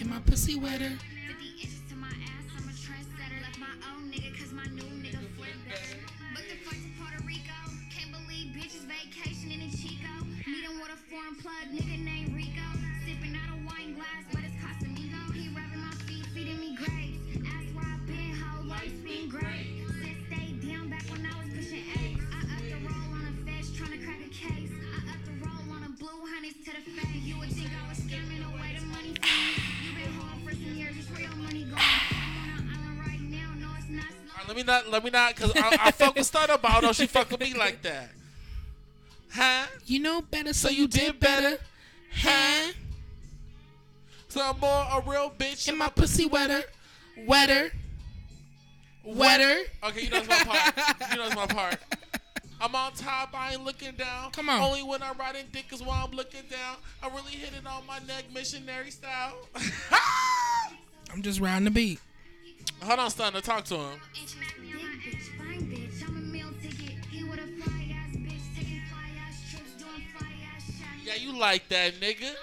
and my pussy wetter. Let me not, let me not, cause I, I fuck with Stunna, but I don't know she fuck with me like that. Huh? You know better, so, So you, you did did better. better. Huh? So I'm more a real bitch. And my pussy wetter, wetter, wetter. Okay, you know it's my part. You know it's my part. I'm on top, I ain't looking down. Come on. Only when I'm riding dick is while I'm looking down. I really hit it on my neck, missionary style. I'm just riding the beat. Hold on, Stunna, talk to him. Yeah, you like that, nigga.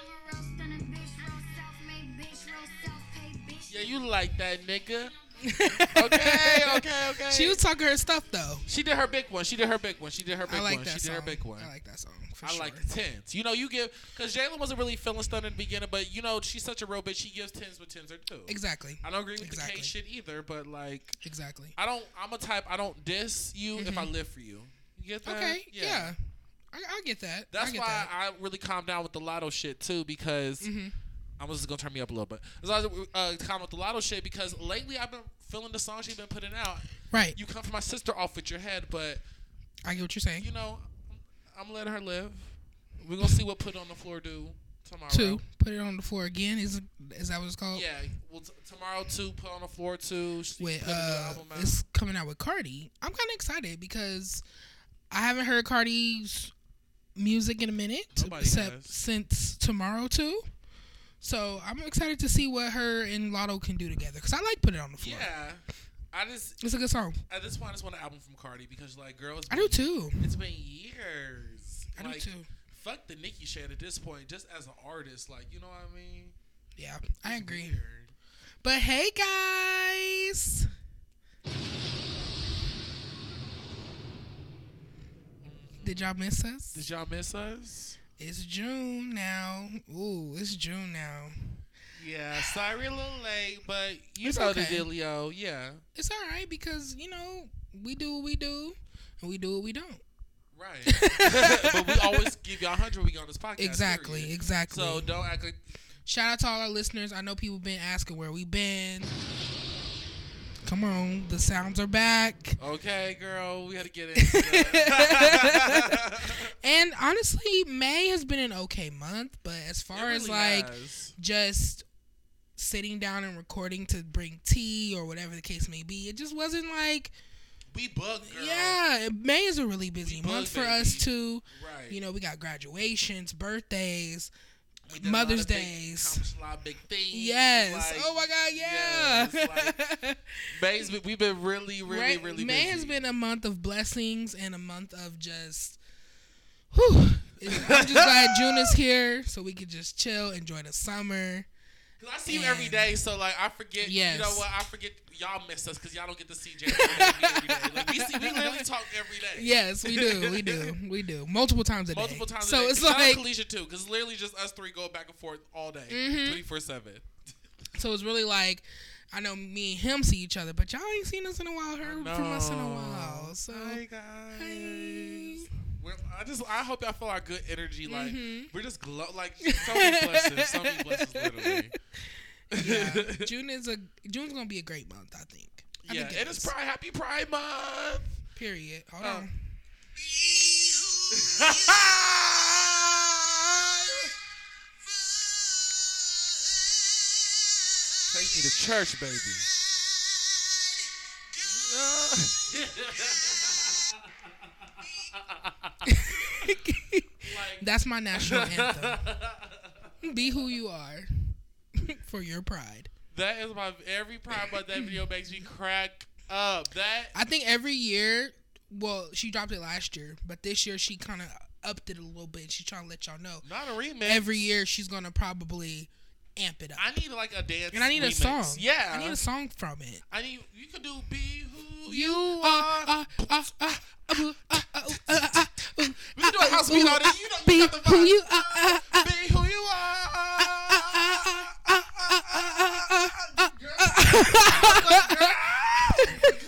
Yeah, you like that, nigga. Okay, okay, okay. She was talking her stuff though. She did her big one. She did her big one. She did her big I like one. that She song. did her big one. I like that song. I sure. like the tens. You know, you give because Jalen wasn't really feeling stunned in the beginning, but you know, she's such a real bitch. She gives tens with tens or two. Exactly. I don't agree with Exactly. the K shit either, but like, Exactly. I don't. I'm a type. I don't diss you if I live for you. You get that? Mm-hmm. Okay. Yeah. I, I get that. That's I get why that. I really calmed down with the Latto shit too because Mm-hmm. I'm just gonna turn me up a little bit. As I was uh, calm with the Latto shit because lately I've been feeling the songs she's been putting out. right. You come from my sister off with your head, but I get what you're saying. you know, I'm letting her live. We're gonna see what put on the floor do tomorrow. Two. Put it on the floor again. Is is that what it's called? Yeah, well, t- tomorrow two put on the floor two. With put a new uh, album it's coming out with Cardi. I'm kind of excited because I haven't heard Cardi's music in a minute, Nobody except has. since tomorrow too. So I'm excited to see what her and Latto can do together because I like put it on the floor. Yeah, I just It's a good song. at this point I just want an album from Cardi because like girls. I do too. It's been years. I do too. Fuck the Nicki shit at this point. Just as an artist, like you know what I mean. Yeah, I agree. weird. But hey, guys. Did y'all miss us? Did y'all miss us? It's June now. Ooh, it's June now. Yeah, sorry a little late, but you It's know okay. the dealio. Yeah, It's all right because, you know, we do what we do and we do what we don't. right. but we always give y'all hundred week on this podcast. Exactly, period. exactly. So don't act like Shout out to all our listeners. I know people been asking where we been. Come on, the sounds are back. okay, girl. We had to get that. And honestly, May has been an okay month, but as far It as like has. just sitting down and recording to bring tea or whatever the case may be, it just wasn't like we booked, girl. yeah. May is a really busy We month for us too. Right. You know, we got graduations, birthdays. We did a lot of Mother's Days. A lot of big things. Yes. Like, oh my God. yeah, Yeah. like- May's been, we've been really, really, Right? really May busy. has been a month of blessings and a month of just. Whew. I'm just glad June is here so we could just chill, enjoy the summer. Cause I see you every day, so like I forget. Yes. You know what? I forget y'all miss us because y'all don't get to see Jay every day. Like we see, we literally talk every day. Yes, we do. We do. We do. Multiple times a day. Multiple times. So a day. it's Shout out like Kalisha too, because literally just us three go back and forth all day, Mhm. twenty four seven. so it's really like I know me and him see each other, but y'all ain't seen us in a while, heard from us in a while. So Hi guys. Hey. We're, I just I hope y'all feel our good energy. Like Mhm. we're just glow. Like so many blessings. So many blessings, literally. yeah, June is a June's gonna be a great month, I think. I yeah, and it's is. Pride. Happy Pride Month. Period. Hold Oh. on. Take me to church, baby. That's my national anthem. Be who you are for your pride. That is my every Pride Month. That video makes me crack up. That I think every year, well, she dropped it last year, but this year she kind of upped it a little bit. She's trying to let y'all know. not a remix. Every year she's gonna probably amp it up. I need like a dance, and I need remix. a song. Yeah, I need a song from it. I need you could do be who you, you are. We do a house beat on it. You know, you be got the vibe. who you are. Be who you are. Girl, girl.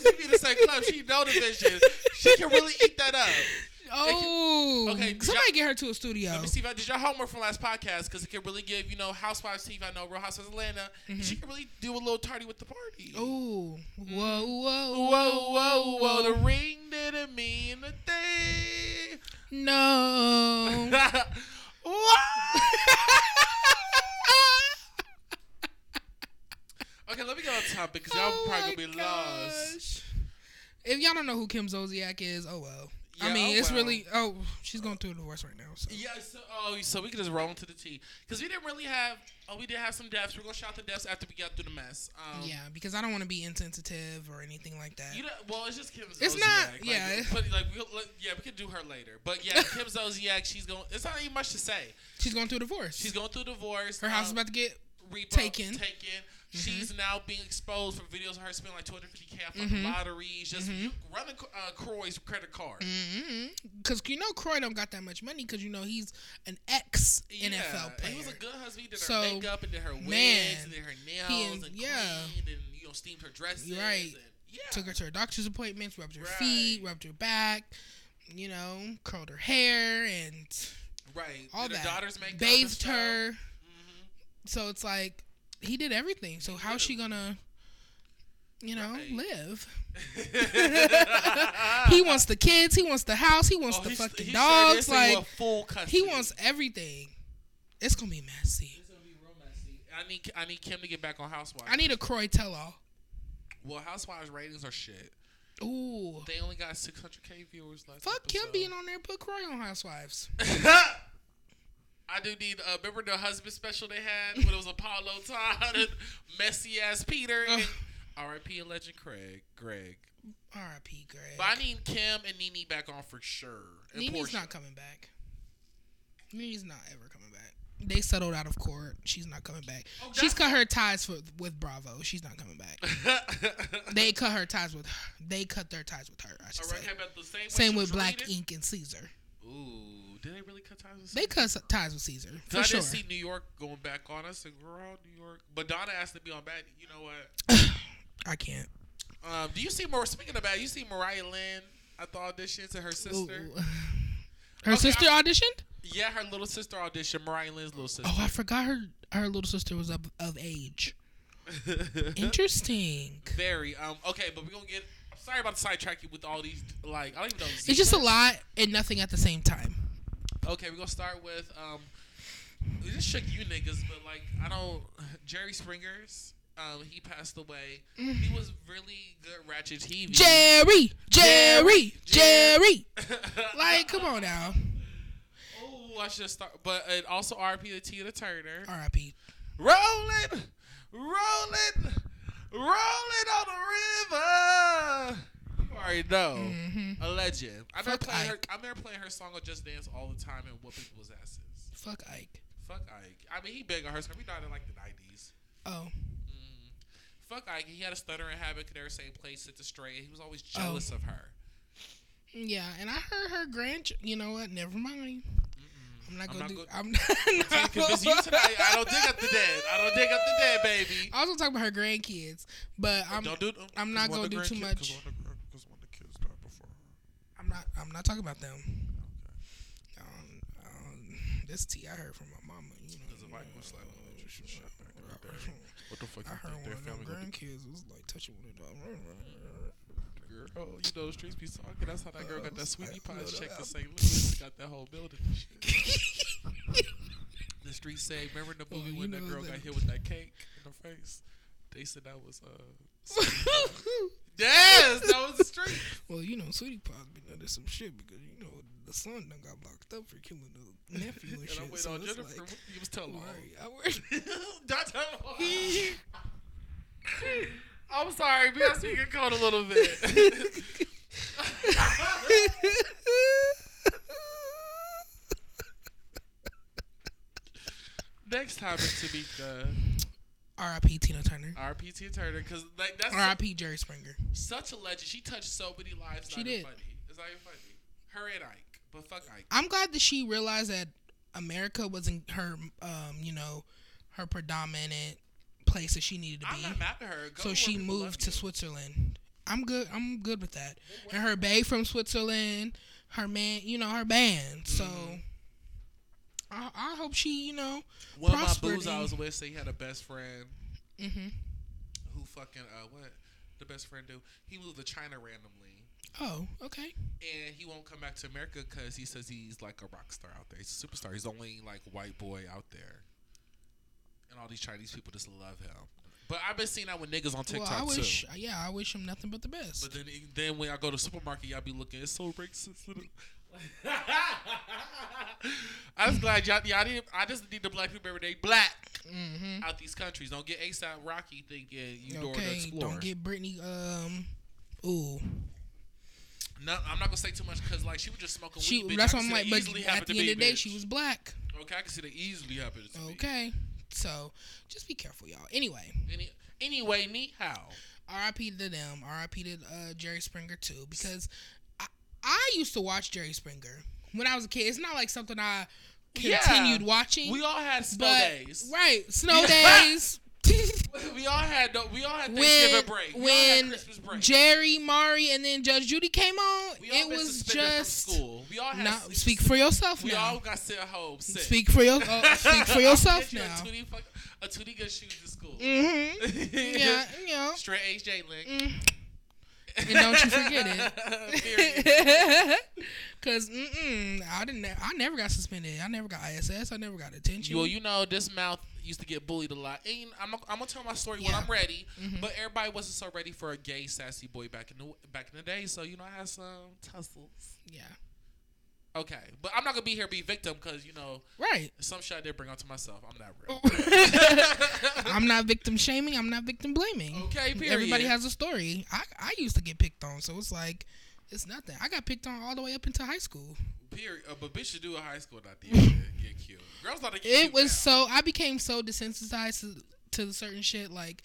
you be the same club. She know the vision. She can really eat that up. Oh, Okay, Somebody get her to a studio. Let me see if I did your homework from last podcast because it can really give you know Housewives TV. I know Real Housewives Atlanta. Mm-hmm. She can really do a little tardy with the party. Oh, whoa, whoa, Whoa, whoa, whoa! The ring didn't mean a thing. No. okay, let me get on topic because y'all Oh probably gonna be lost. If y'all don't know who Kim Zolciak is, oh well. I mean, oh it's really. Oh, she's going through a divorce right now. So. Yeah, so oh, so we can just roll into the tea because we didn't really have. Oh, we did have some deaths. We're gonna shout the deaths after we got through the mess. Um, Yeah, because I don't want to be insensitive or anything like that. You know, well, it's just Kim. It's not- Like, yeah. But like, we'll, let- yeah, we could do her later. But yeah, Kim Zolciak, she's going. It's not even much to say. She's going through a divorce. She's going through a divorce. her house is um, about to get. repo- taken. Taken. She's now being exposed for videos of her spending like 250k on Mm-hmm. lotteries. Just you running uh, Kroy's credit card. Because you know Kroy don't got that much money because you know he's an ex Yeah, NFL player. He was a good husband. He did So, her makeup and did her wigs man, and did her nails and- and yeah. cleaned and you know steamed her dresses. Right. And, yeah. Took her to her doctor's appointments, rubbed her Right. feet, rubbed her back, you know, curled her hair and right. all did that. her daughter's makeup. Bathed her. Mhm. So it's like he did everything. So how's she gonna, you know, Right. live? He wants the kids. He wants the house. He wants Oh, the he's- fucking he sure dogs. like he wants everything. It's gonna be messy. It's gonna be real messy. I need I need Kim to get back on Housewives. I need a Kroy tell all. well, Housewives ratings are shit. Ooh. They only got 600k viewers last. Fuck Kim being on there. Put Kroy on Housewives. I do need. Uh, remember the husband special they had when it was Apollo Todd and messy ass Peter. And Ugh. R.I.P. and Legend Craig. Gregg. R.I.P. Gregg. But I need Kim and Nene back on for sure. And Nene's Porsha. not coming back. Nene's not ever coming back. They settled out of court. She's not coming back. Oh, She's cut her ties with with Bravo. She's not coming back. they cut her ties with her. They cut their ties with her. I should All right, say. how about the same, Same with Black? Ink and Caesar. Ooh, did they really cut ties with Caesar? They cut ties with Caesar for I sure. didn't see New York going back on us and girl, New York. But Donna asked to be on bad. You know what? I can't. Um, do you see more? Speaking of bad, you see Mariah Lynn at the auditions to her sister. Ooh. Her Okay, sister auditioned. Yeah, her little sister audition. Mariah Lynn's little sister. Oh, I forgot her. Her little sister was of, of age. Interesting. Very. Um. Okay, but we're gonna get. I'm sorry about the sidetrack you with all these. Like I don't even know. It's just a lot and nothing at the same time. Okay, we're gonna start with um. We just shook you niggas, but like I don't. Jerry Springer's. Um, he passed away. He was really good Ratchet TV. Jerry, Jerry, Jerry. Jerry. Like, come on now. Oh, I should start. But it also RP to Tina Turner. R.I.P. Rolling, rolling, rolling on the river. Already know. A legend. I remember, Mm-hmm. Playing her, Ike. I remember playing her song on Just Dance all the time and whooping people's asses. Fuck Ike. Fuck Ike. I mean, he big on her. We died in like the 90s. Oh, Fuck Ike. He had a stuttering habit. Could never say place, sit to straight. He was always Oh. jealous of her. yeah. And I heard her grand. You know what? Never mind. I'm not I'm gonna not do. go- I'm not. convince you tonight. I don't dig up the dead. I don't dig up the dead, baby. I was gonna talk about her grandkids, but I'm. don't do. I'm not gonna do too much. Because one of the kids died before her. I'm not. I'm not talking about them. Um, um, this tea I heard from my mama. You know, There's a white one slap the shit shit back in. What the fuck I you heard one of them family gonna do? grandkids was like touching one of them. Girl, you know the streets be talking. That's how that girl got that sweetie pie check that. in St. Louis. Got that whole building. The streets say, remember the movie you when that girl that- got hit with that cake in her face? They said that was uh. yes, that was the street. well, you know, Sweetie Pie's been under some shit because you know the son done got locked up for killing the nephew and, And shit. I wait so on it's Jennifer. like, you was telling right, I work. Don't tell I'm sorry, we gotta speak in code a little bit. Next time to be Tamika. R.I.P. Tina Turner. R.P. Tina Turner, because like that's R.I.P. Jerry Springer. such a legend. She touched so many lives. She not did. Funny. It's not even funny. Her and Ike, but fuck Ike. I'm glad that she realized that America wasn't her, um, you know, her predominant place that she needed to I'm be. not mad at her. Go so she moved to you. Switzerland. I'm good. I'm good with that. And her bae from Switzerland, her man, you know, her band. So Mm-hmm. I, I hope she, you know, One of my boos I was with said he had a best friend hmm who fucking uh what the best friend do? He moved to China randomly. Oh, okay. And he won't come back to America because he says he's like a rock star out there. He's a superstar. He's the only like white boy out there, and all these Chinese people just love him. But I've been seeing that with niggas on TikTok well, I wish, too. yeah, I wish him nothing but the best. But then, then when I go to the supermarket, y'all be looking. It's so racist. I was glad y'all. y'all didn't, I just need the black people every day black hmm out these countries. Don't get ASAP Rocky thinking you Okay, Explorer. don't get Brittney. Um, ooh, No, I'm not gonna say too much because like she was just smoking she. weed. bitch. That's what I'm like. But at the end me, of the day, bitch. she was black. Okay, I can see that easily happen to me. Okay, so just be careful, y'all. Anyway, Any, anyway, ni hao. R.I.P. to them. R.I.P. to uh, Jerry Springer too, because I, used to watch Jerry Springer when I was a kid. It's not like something I Yeah. continued watching. We all had snow but days. right, snow days. We all had we all had when Thanksgiving break. We all had when break. Jerry, Maury, and then Judge Judy came on, it was just school. We all had not speak for yourself We now. all got sent home sick. Speak for your uh, speak for yourself Get you now. A tootie, fuck, a tootie good shoes to school. Mm-hmm. Yeah, you know, Straight HJ link. Mm. And don't you forget it. Cause mm-mm, I didn't. I never got suspended. I never got ISS. I never got attention. well, you know, this mouth used to get bullied a lot. And I'm, I'm gonna tell my story when I'm ready. Mhm. But everybody wasn't so ready for a gay sassy boy back in the back in the day. So you know, I had some tussles. yeah, Okay, but I'm not gonna be here be victim because you know right. some shit I did bring onto myself. I'm not real. I'm not victim shaming. I'm not victim blaming. Okay, period. Everybody has a story. I I used to get picked on, so it's like it's nothing. I got picked on all the way up into high school. Period. Uh, but bitch should do a high school not to get, get cute. Girls not to get It was now. so I became so desensitized to, to certain shit. Like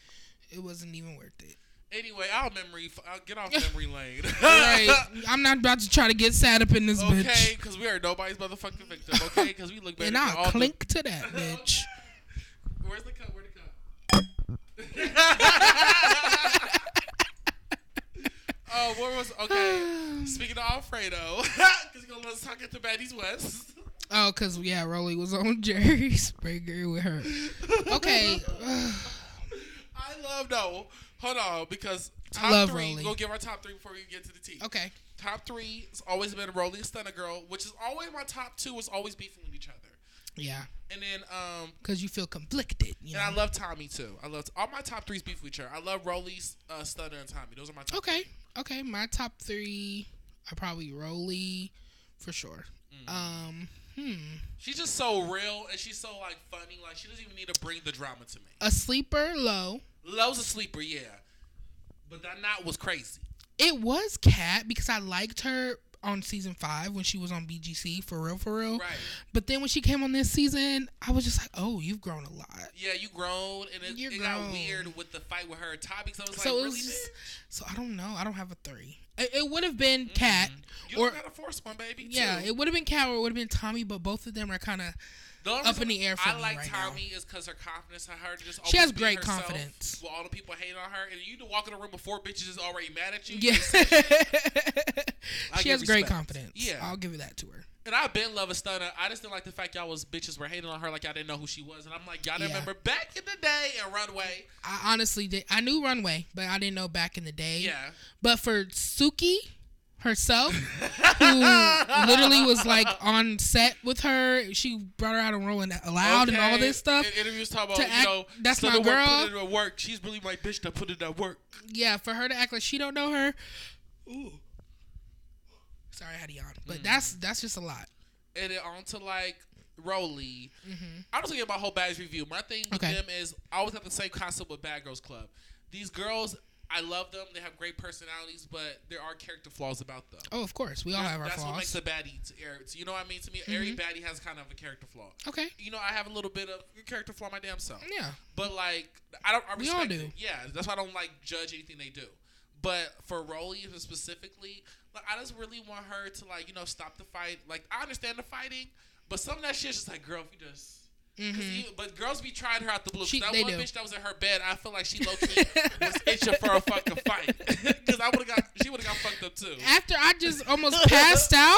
it wasn't even worth it. Anyway, I'll memory. I'll uh, get off memory lane. Right. I'm not about to try to get sad up in this Okay, bitch. Okay, because we are nobody's motherfucking victim. Okay, because we look better And I'll all the- clink to that bitch. Where's the cup? Where's the cup? Oh, where was okay? Speaking of Alfredo, because you're gonna let us talk into Baddies West. Oh, cause yeah, Rolly was on Jerry Springer with her. Okay. I love no. Hold on, because top love three. Rolly. We'll give our top three before we get to the tea. okay. Top three has always been Rolly and Stunna Girl, which is always my top two. Was always beefing with each other, Yeah. and then um, Cause you feel conflicted. You and know. I love Tommie too. I love all my top threes beef with each other. I love Rolly's, uh, Stunna, and Tommie. Those are my top. Okay. Okay. My top three are probably Rolly, for sure. Mm. Um. Hmm. She's just so real and she's so like funny. Like she doesn't even need to bring the drama to me. A sleeper low. Low's a sleeper, yeah, but that knot was crazy. It was Cat because I liked her on season five when she was on BGC for real, for real. Right? But then when she came on this season, I was just like, oh, you've grown a lot. Yeah, you grown and it, You're it got grown. weird with the fight with her. So I was like, So it really? was just, so I don't know. I don't have a three. It, would have been mm-hmm. Cat, You or gotta force one, baby. yeah, too. it would have been Cat or it would have been Tommie. But both of them are kind of up in the air for I like right now. Tommie is because her confidence. I heard just She has great confidence. While all the people hate on her, and you to walk in a room four bitches is already mad at you. yeah. She has great confidence. Yeah. I'll give you that to her. And I've been love a stunner. I just didn't like the fact y'all was bitches were hating on her like y'all didn't know who she was. And I'm like, y'all Yeah. remember back in the day and Runway. I honestly did. I knew Runway, but I didn't know back in the day. Yeah. But for Suki herself, who literally was like on set with her, she brought her out and rolling loud and all this stuff. In interviews talking about, act- you know, that's my girl. Put it in work. She's really my bitch that put it that work. Yeah, for her to act like she don't know her. Ooh. Sorry, I had to yawn. But Mm. that's that's just a lot. And then on to like Rolly. I don't get my whole badge review. My thing with Okay. them is I always have the same concept with Bad Girls Club. These girls, I love them. They have great personalities, but there are character flaws about them. Oh, of course, we all have our That's what makes flaws. a baddie. To. You know what I mean? To me, every baddie has kind of a character flaw. Okay, You know, I have a little bit of a character flaw my damn self. yeah, But like, I don't. I We all do. It. Yeah, that's why I don't like judge anything they do. But for Rolly specifically, like, I just really want her to like, you know, stop the fight. Like, I understand the fighting, but some of that shit's just like, girl, if you just. 'cause mm-hmm. you- but girls be trying her out the blue. She- that one do. bitch that was in her bed, I feel like she low key was itching for a fucking fight. Because I would have got, she would have got fucked up too. after I just almost passed out.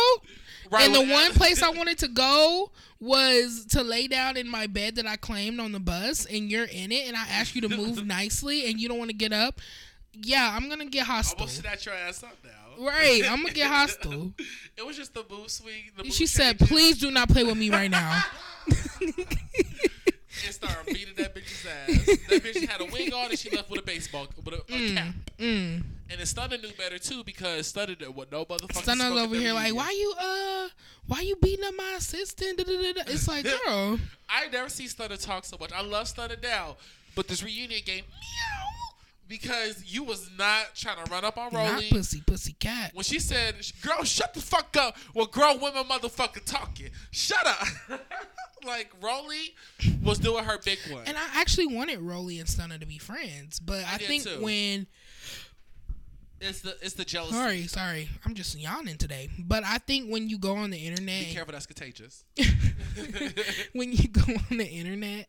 Right, and the one place I wanted to go was to lay down in my bed that I claimed on the bus, and you're in it, and I ask you to move nicely, and you don't want to get up. Yeah, I'm gonna get hostile. almost snatch your ass up now. Right, I'm gonna get hostile. It was just the move swing. The She said, changes, "Please do not play with me right now." And started beating that bitch's ass. That bitch had a wig on and she left with a baseball with a, a cap. Mm. And then Stunna knew better too because Stunna did what no motherfucker. Stunna's over here like, "Why you uh, why you beating up my assistant?" Da, da, da, da. It's like, girl, I never see Stunna talk so much. I love Stunna now, but this reunion game, meow, because you was not trying to run up on not pussy, pussy cat. When she said, "Girl, shut the fuck up," well, grown women motherfucker talking. Shut up. like Rolly was doing her big one. And I actually wanted Rolly and Stunna to be friends, but I, did think too. when It's the it's the jealousy. sorry, sorry, I'm just yawning today. But I think when you go on the internet, Be careful, that's contagious. when you go on the internet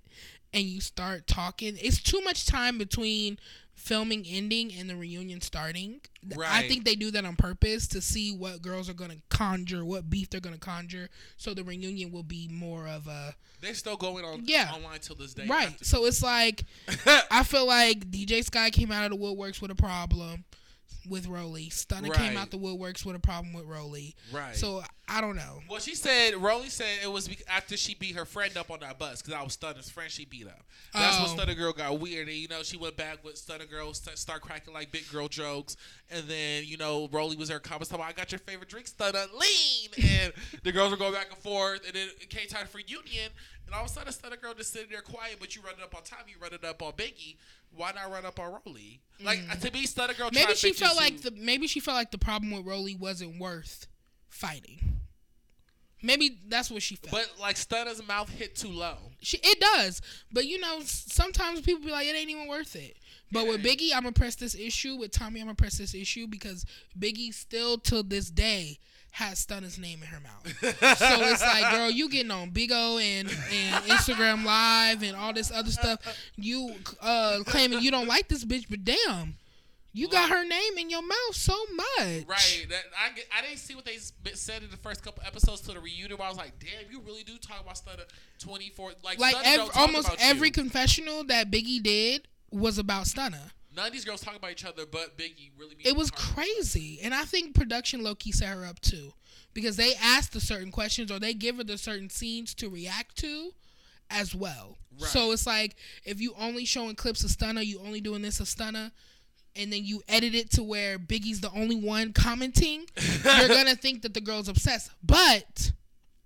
and you start talking, it's too much time between filming ending and the reunion starting. Right. I think they do that on purpose to see what girls are gonna conjure, what beef they're gonna conjure, so the reunion will be more of a They're still going on Yeah. online till this day. right. After- So it's like I feel like DJ Sky came out of the woodworks with a problem with Rolly. Stunna came out the woodworks with a problem with Rolly. Right. So I don't know. Well, she said, Rolly said it was after she beat her friend up on that bus because I was Stunna's friend she beat up. That's when Oh. Stunna Girl got weird. And, you know, she went back with Stunna Girl, st- start cracking like big girl jokes. And then, you know, Rolly was her comments talking about, I got your favorite drink, Stunna, lean. And the girls were going back and forth. And then it came time for union. And all of a sudden, Stunna Girl just sitting there quiet, but you run it up on Tommie, you run it up on Biggie. Why not run up on Rolly? Like, to me, Stunna Girl Mm. Maybe she felt like the maybe she felt like the problem with Rolly wasn't worth fighting. Maybe that's what she felt. But, like, Stunna's mouth hit too low. she, it does. But you know, sometimes people be like, it ain't even worth it. But with Biggie, I'm gonna press this issue. With Tommie, I'm gonna press this issue because Biggie still till this day has Stunna's name in her mouth. so it's like, girl, you getting on Bigo and, and Instagram Live and all this other stuff. You uh, claiming you don't like this bitch, but damn, you got her name in your mouth so much. Right. That I, I didn't see what they said in the first couple episodes to the reunion. Where I was like, damn, you really do talk about Stunna twenty four. Like, Like ev- almost every You. confessional that Biggie did was about Stunna. None of these girls talk about each other, but Biggie really. It was crazy, and I think production low key set her up too, because they asked the certain questions or they give her the certain scenes to react to, as well. Right. So it's like if you only showing clips of Stunna, you only doing this of Stunna, and then you edit it to where Biggie's the only one commenting, you're gonna think that the girl's obsessed. But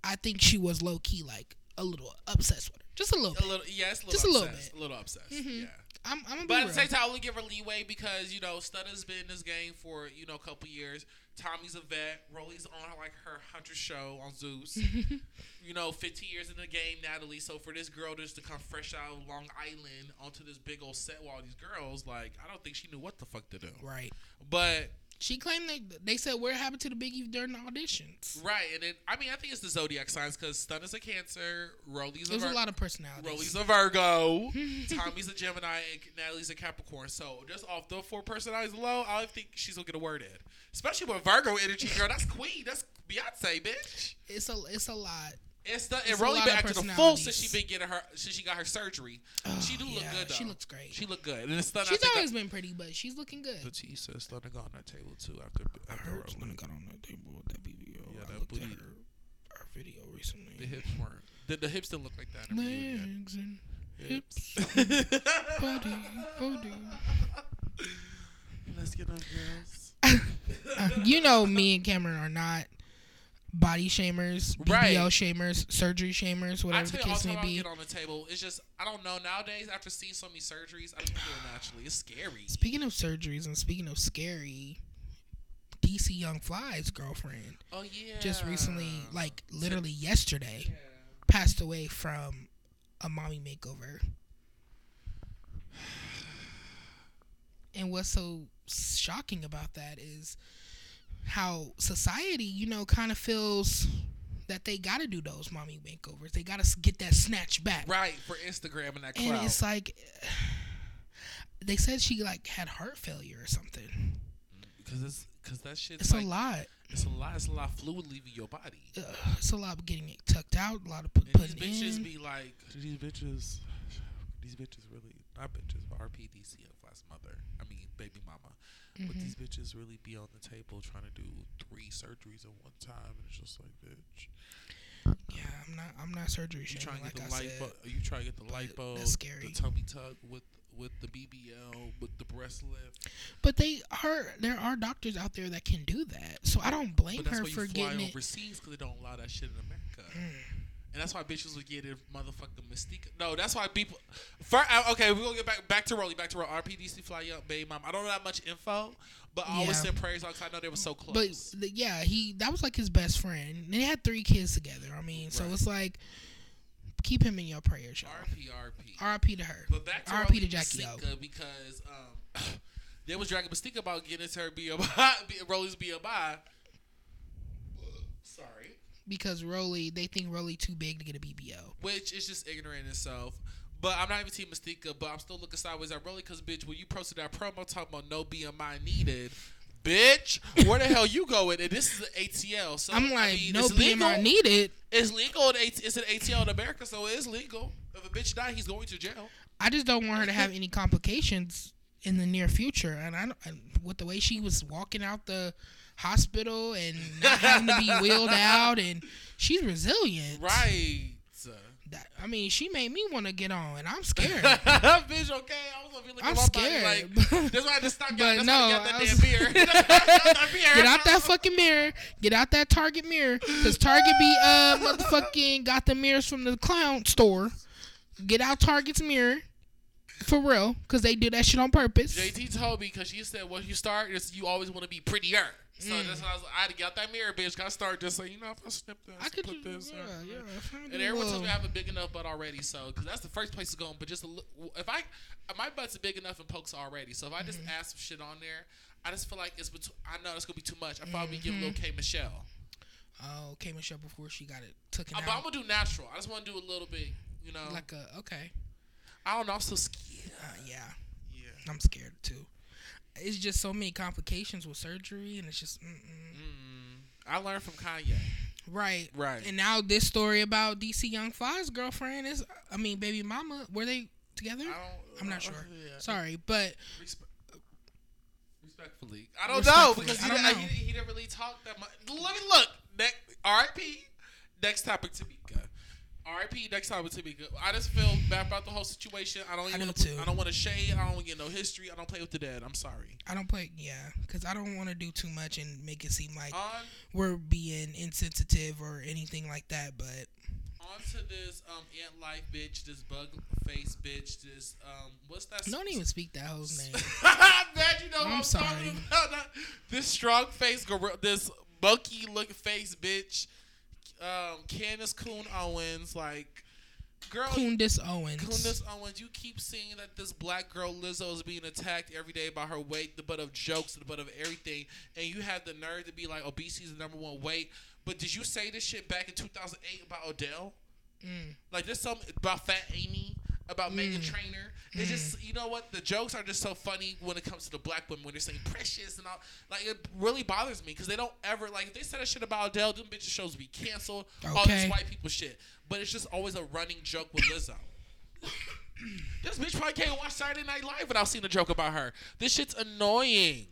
I think she was low key like a little obsessed with her, just a little A bit. little, yeah, a little Just a little obsessed, bit. A little obsessed. Mhm. Yeah. I'm, I'm gonna But be at the same time, I only give her leeway because you know Stunna's been in this game for you know a couple years. Tommie's a vet. Rolly's on like her hunter show on Zeus. you know, 15 years in the game, Natalie. So for this girl just to come fresh out of Long Island onto this big old set with all these girls, like I don't think she knew what the fuck to do. Right. But She claimed that they said what happened to the Biggie during the auditions. right, and then I mean I think it's the zodiac signs because Stunna's a Cancer, Rolly's a There's a lot of personalities. Rolly's a Virgo, Tommie's a Gemini, and Natalie's a Capricorn. So just off the four personalities alone, I think she's gonna get a word in. Especially with Virgo energy, girl. That's Queen. That's Beyonce, bitch. It's a it's a lot. It's the It's and a Rolly lot been of acting a fool since personalities. she been getting her since she got her surgery. she do look good though. she looks great. She look good. And it's Stunna. She's I always been pretty, but she's looking good. Batista Stunna got on that table too after I after heard Rolly. got on that table with that BBL. Yeah, I that booty. her, her video recently. The hips weren't. The, the hips didn't look like that. In the reunion. Legs and Hips. hips, body, body. Let's get up, girls. Uh, you know, me and Cameron are not body shamers, BBL Right. shamers, surgery shamers, whatever the tell you all case may time I be. get on the table. It's just I don't know nowadays. After seeing so many surgeries, I don't feel naturally. It's scary. Speaking of surgeries and speaking of scary, DC Young Fly's girlfriend Oh yeah. just recently, like literally yesterday, passed away from a mommy makeover. And what's so shocking about that is how society, you know, kind of feels that they got to do those mommy makeovers. They got to get that snatch back. Right for Instagram and that And crowd. it's like they said she like had heart failure or something. Because it's because that shit It's like, a lot. It's a lot. It's a lot of fluid leaving your body. Ugh, it's a lot of getting it tucked out, a lot of put, And these bitches in. be like, these bitches, these bitches really, not bitches, but RPDC of last mother. I mean, baby mama. But Mhm. these bitches really be on the table trying to do three surgeries at one time, and it's just like, bitch. Yeah, I'm not. I'm not surgery You trying to Like get I the said, lipo? You trying to get the but lipo? that's scary. The tummy tuck with with the BBL with the breast lift. but they are. There are doctors out there that can do that. So I don't blame But that's her why you for fly getting it. overseas because they don't allow that shit in America. Mm. And that's why bitches would get it motherfucking mystique. No, that's why people. First, okay, we're gonna get back back to Rolly, back to Rolly. RPDC fly up, baby mom. I don't know that much info, but I always Yeah. send prayers out 'cause I know they were so close. But yeah, he that was like his best friend. And they had three kids together. I mean, so it's like keep him in your prayers, y'all. RP, RP. R.I.P. to her. But back to. Rolly to Jackie O. Because um, they was dragging Mystique about getting into her BMI, Rolly's BMI. Sorry. Because Rolly, they think Rolly too big to get a BBL. which is just ignorant in itself. But I'm not even Team Mystica, but I'm still looking sideways at Rolly because, bitch, when you posted that promo talking about no BMI needed, bitch, where the hell you going? And this is an ATL. So I'm I like, mean, no it's BMI needed. It's legal. It's an ATL in America, so it is legal. If a bitch die, he's going to jail. I just don't want her to have any complications in the near future. And I, don't- and with the way she was walking out the hospital and not having to be wheeled out, and she's resilient. Right. That, I mean, she made me want to get on, and I'm scared. bitch, okay. I was gonna be looking I'm scared. body like, that's why I just stopped. That's no, why I got I that was- damn beer. Get out that fucking mirror. Get out that Target mirror. Cause Target be uh motherfucking got the mirrors from the clown store. Get out Target's mirror. For real. Cause they do that shit on purpose. JT told me because she said when you start, you always want to be prettier. So Mm. that's why I, was, I had to get out that mirror, bitch. Got to start just saying, you know, if I snip this, I could put do, this. yeah, yeah. I And everyone tells me I have a big enough butt already, so because that's the first place to go. But just if I, my butt's big enough and pokes already, so if I just Mm-hmm. add some shit on there, I just feel like it's between. I know it's gonna be too much. I probably give little Mm-hmm. K Michelle. Oh, K Michelle before she got it taken Uh, but I'm gonna do natural. I just want to do a little bit. You know, Like a okay. I don't know. I'm so scared. Uh, yeah. Yeah. I'm scared too. It's just so many complications with surgery, and it's just mm-mm. Mm. I learned from Kanye. right. Right. And now this story about DC Young Fly's girlfriend is, I mean, baby mama. Were they together? I. I'm not uh, sure. yeah. Sorry, but Respe- respectfully, I don't know because he, didn't, know. He, he didn't really talk that much. Let me look. Next, R.I.P. Next topic, Tamika. R.I.P. Next time topic, Tamika. I just feel bad about the whole situation. I don't. I Even do wanna, too. I don't want to shade. I don't want to get no history. I don't play with the dead. I'm sorry. I don't play. Yeah, because I don't want to do too much and make it seem like On we're being insensitive or anything like that. But on to this um ant life bitch, this bug face bitch, this um what's that? don't even speak that whole name. Bad, you know I'm I'm sorry. This strong face, gorilla, this monkey looking face bitch, um, Candace Coon Owens, like, girl, Kundis Owens. Candace Owens, you keep seeing that this black girl Lizzo is being attacked every day by her weight, the butt of jokes, the butt of everything, and you have the nerve to be like, obesity is the number one weight. But did you say this shit back in 2008 about Adele? Mm. Like there's some about Fat Amy, about Meghan mm. Trainor. It's mm. just you know what the jokes are just so funny when it comes to the black women when they're saying precious and all. Like it really bothers me because they don't ever like if they said a shit about Adele, them bitches shows be canceled. All Okay. this white people shit, but it's just always a running joke with Lizzo. this bitch probably can't watch Saturday Night Live without seeing a joke about her. This shit's annoying.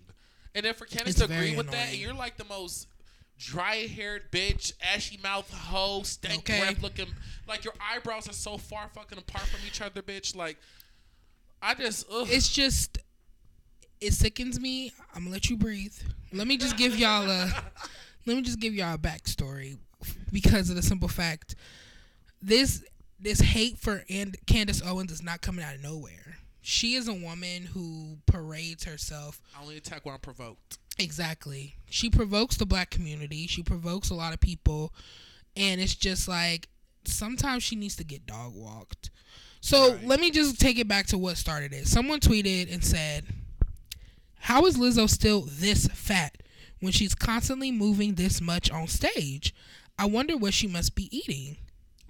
And then for Candace It's to agree with that, and you're like the most dry haired bitch, ashy mouth hoe, stank Okay. breath looking. Like your eyebrows are so far fucking apart from each other, bitch. Like, I just, ugh. It's just it sickens me. I'm gonna let you breathe. Let me just give y'all a let me just give y'all a backstory because of the simple fact this this hate for and Candace Owens is not coming out of nowhere. She is a woman who parades herself I only attack when I'm provoked. Exactly. She provokes the black community. She provokes a lot of people. And it's just like sometimes she needs to get dog walked. So Right. let me just take it back to what started it. Someone tweeted and said, How is Lizzo still this fat when she's constantly moving this much on stage? I wonder what she must be eating.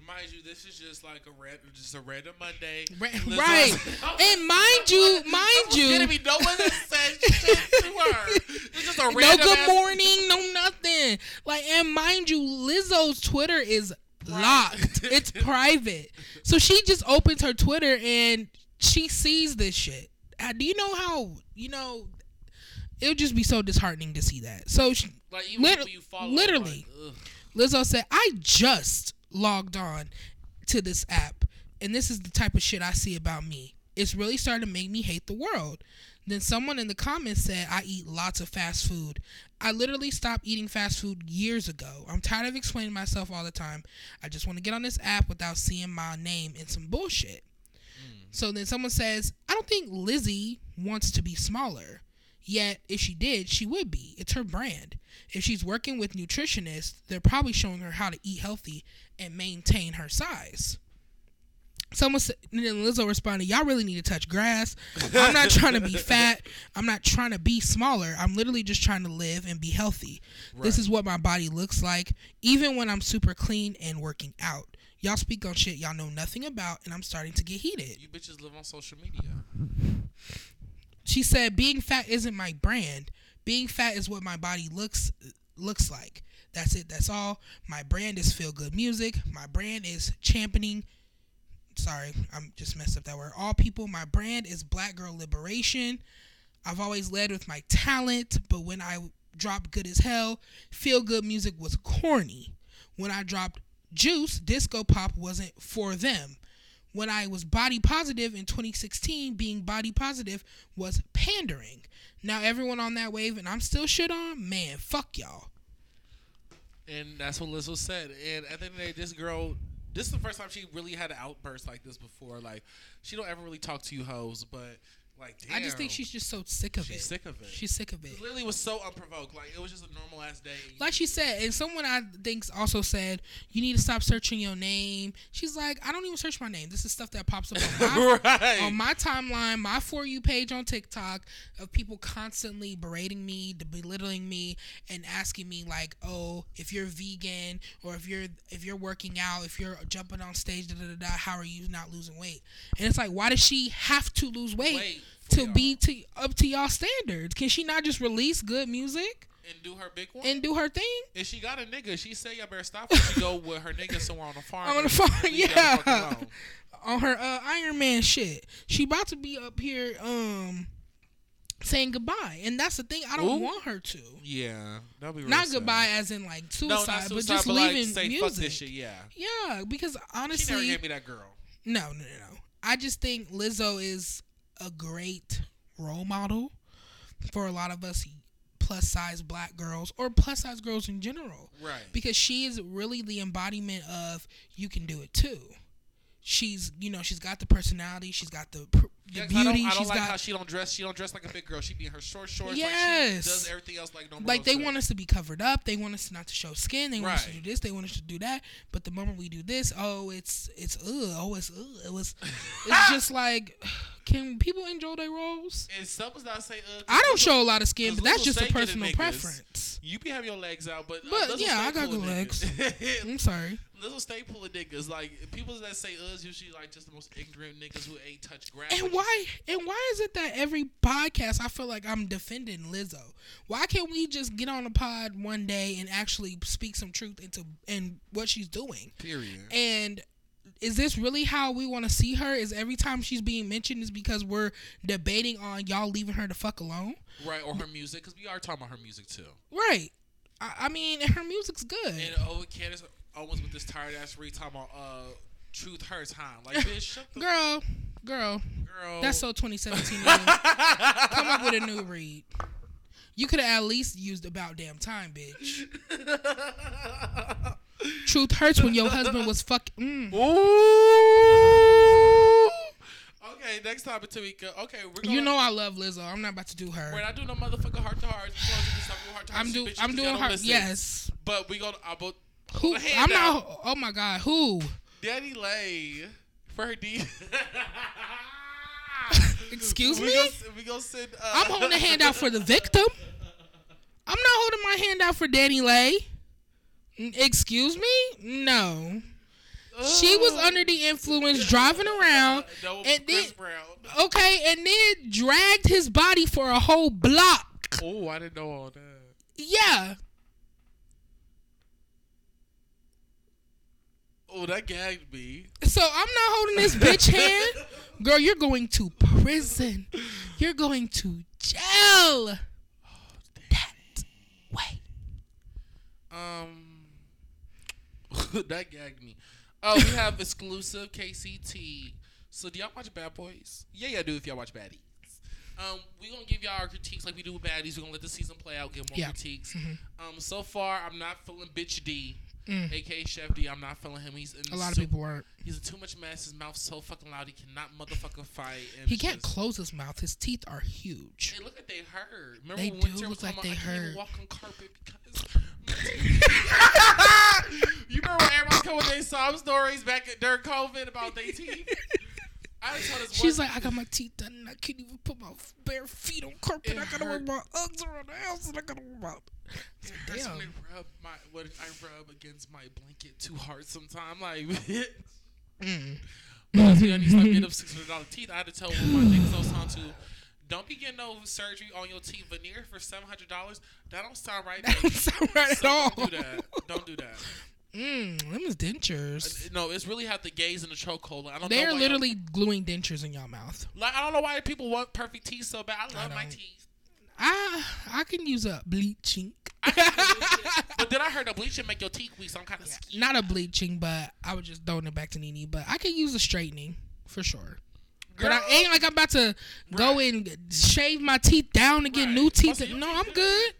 Mind you, this is just like a red, just a random Monday. Ra- right. And mind you, mind you, gonna be no one that says shit to her. It's just a random. no good ass- morning, no nothing. Like, and mind you, Lizzo's Twitter is locked. it's private. So she just opens her Twitter and she sees this shit. Uh, Do you know how you know? It would just be so disheartening to see that. So she, Like even Lit- people you follow, literally. Like. Lizzo said, "I just logged on to this app, and this is the type of shit I see about me. It's really starting to make me hate the world." Then someone in the comments said, "I eat lots of fast food. I literally stopped eating fast food years ago. I'm tired of explaining myself all the time. I just want to get on this app without seeing my name in some bullshit." Hmm. So then someone says, "I don't think Lizzie wants to be smaller." Yet, if she did, she would be. It's her brand. If she's working with nutritionists, they're probably showing her how to eat healthy and maintain her size. Someone said, and then Lizzo responded, Y'all really need to touch grass. I'm not trying to be fat. I'm not trying to be smaller. I'm literally just trying to live and be healthy. This is what my body looks like, even when I'm super clean and working out. Y'all speak on shit y'all know nothing about, and I'm starting to get heated. You bitches live on social media. She said, "Being fat isn't my brand. Being fat is what my body looks looks like. That's it. That's all. My brand is feel good music. My brand is championing. Sorry, I'm just messed up that word. All people. My brand is Black Girl Liberation. I've always led with my talent, but when I dropped Good as Hell, feel good music was corny. When I dropped Juice, disco pop wasn't for them when I was body positive in 2016, being body positive was pandering. Now everyone on that wave, and I'm still shit on. Man, fuck y'all. And that's what Lizzo said. And at the end of the day, this girl, this is the first time she really had an outburst like this before. Like, she don't ever really talk to you hoes, but like, damn, I just think she's just so sick of she's it. She's sick of it. She's sick of it. It literally was so unprovoked. Like, it was just a normal ass day. Like she said, and someone I think also said, you need to stop searching your name. She's like, I don't even search my name. This is stuff that pops up on my, right. on my timeline, my For You page on TikTok of people constantly berating me, belittling me, and asking me like, "Oh, if you're vegan or if you're if you're working out, if you're jumping on stage, da da da, da how are you not losing weight?" And it's like, why does she have to lose weight, Wait for to be to up to y'all standards? Can she not just release good music and do her big one. and do her thing? if she got a nigga, she say y'all better stop she go with her nigga somewhere on the farm. On the farm, leave y'all the fuck yeah. on her uh, Iron Man shit. She about to be up here um saying goodbye, and that's the thing. I don't Ooh. want her to. Yeah, that'd be Not sad. goodbye as in like No, suicide, but just but like leaving say music. fuck this shit. Yeah, Yeah, because honestly, she never gave me that girl. no, no, no, no. I just think Lizzo is a great role model for a lot of us plus size black girls or plus size girls in general Right. because she is really the embodiment of you can do it too. She's, you know, she's got the personality, she's got the pr- the Yeah, beauty, I don't, I don't she's like got how she don't dress. She don't dress like a big girl. She be in her short shorts. Like Yes. she does everything else like normal. like they want us to be covered up. They want us not to show skin. They want us to do this. They want us to do that. But the moment we do this, oh, it's it's ugh. Oh, it's ugh. It was. It's just like, can people enjoy their roles? And some someone's not. Uh, 'cause I don't show a lot of skin, but that's just a personal preference. You be having your legs out, but uh, But, Lizzo yeah, I got pulling good legs. I'm sorry. Lizzo staple of niggas. Like people that say us usually like just the most ignorant niggas who ain't touch grass. And why? And why is it that every podcast I feel like I'm defending Lizzo? Why can't we just get on a pod one day and actually speak some truth into and what she's doing? Period. And is this really how we want to see her? Is every time she's being mentioned is because we're debating on y'all leaving her the fuck alone? right, or her music, because we are talking about her music too. Right. I, I mean, her music's good. And oh, Candace Owens with this tired ass read talking about uh, truth hurts, huh? Like bitch, shut the girl, girl, girl. that's so 2017. Come up with a new read. You could have at least used about damn time, bitch. Truth hurts when your husband was fucking. Mm. Ooh. Okay, next topic, Tamika. Okay, we're going. You know I love Lizzo. I'm not about to do her. we're not doing no motherfucking heart to heart. I'm do. I'm doing her. Yes. But we gonna. I'm. Who? I'm not. Oh my god. Who? Daddy Lay for her D. Excuse we me? Gonna, we gonna send. Uh, I'm holding a hand out for the victim. I'm not holding my hand out for Danny Lay. Excuse me? No. She was under the influence driving around and then okay, and then dragged his body for a whole block. Oh, I didn't know all that. Yeah. Oh, that gagged me. So I'm not holding this bitch hand. Girl, you're going to prison. You're going to jail. That way. Um, that gagged me. Oh, we have exclusive KCT. So, do y'all watch Bad Boys? Yeah, y'all do if y'all watch Baddies. Um, we're gonna give y'all our critiques like we do with Baddies. We're gonna let the season play out, give more Yeah. Mm-hmm. critiques. Um, so far, I'm not feeling Bitch D, Mm. aka Chef D. I'm not feeling him. He's in A lot of people weren't. He's in too much mess. His mouth's so fucking loud. He cannot motherfucking fight. And He can't just- cloose his mouth. His teeth are huge. They look like they hurt. Remember They when do look like they about, I can't even hurt. walk on carpet because. you remember when everybody come with their sob stories back at, during COVID about their teeth? I just told She's one, like, I got my teeth done and I can't even put my bare feet on carpet. It I gotta hurt. wear my Uggs around the house and I gotta wear my. it hurts Damn. when they rub my when I rub against my blanket too hard. Sometimes like. Mm. But I need to getting them six hundred dollar teeth. I had to tell one of my niggas I was talking to, don't be getting no surgery on your teeth veneer for seven hundred dollars. That don't sound right. That don't sound right at So all. Don't do that. Don't do that. Mm, them is dentures. No, it's really have the gaze in the chokehold. I don't They know are literally gluing dentures in your mouth. Like I don't know why people want perfect teeth so bad. I love my teeth. I I can use a bleaching. But then I heard a bleaching make your teeth weak, so I'm kind of scared. Not a bleaching, but I was just throwing it back to Nene. But I can use a straightening for sure. But I ain't like I'm about to go and shave my teeth down and get Right. new teeth. Oh, no, I'm good.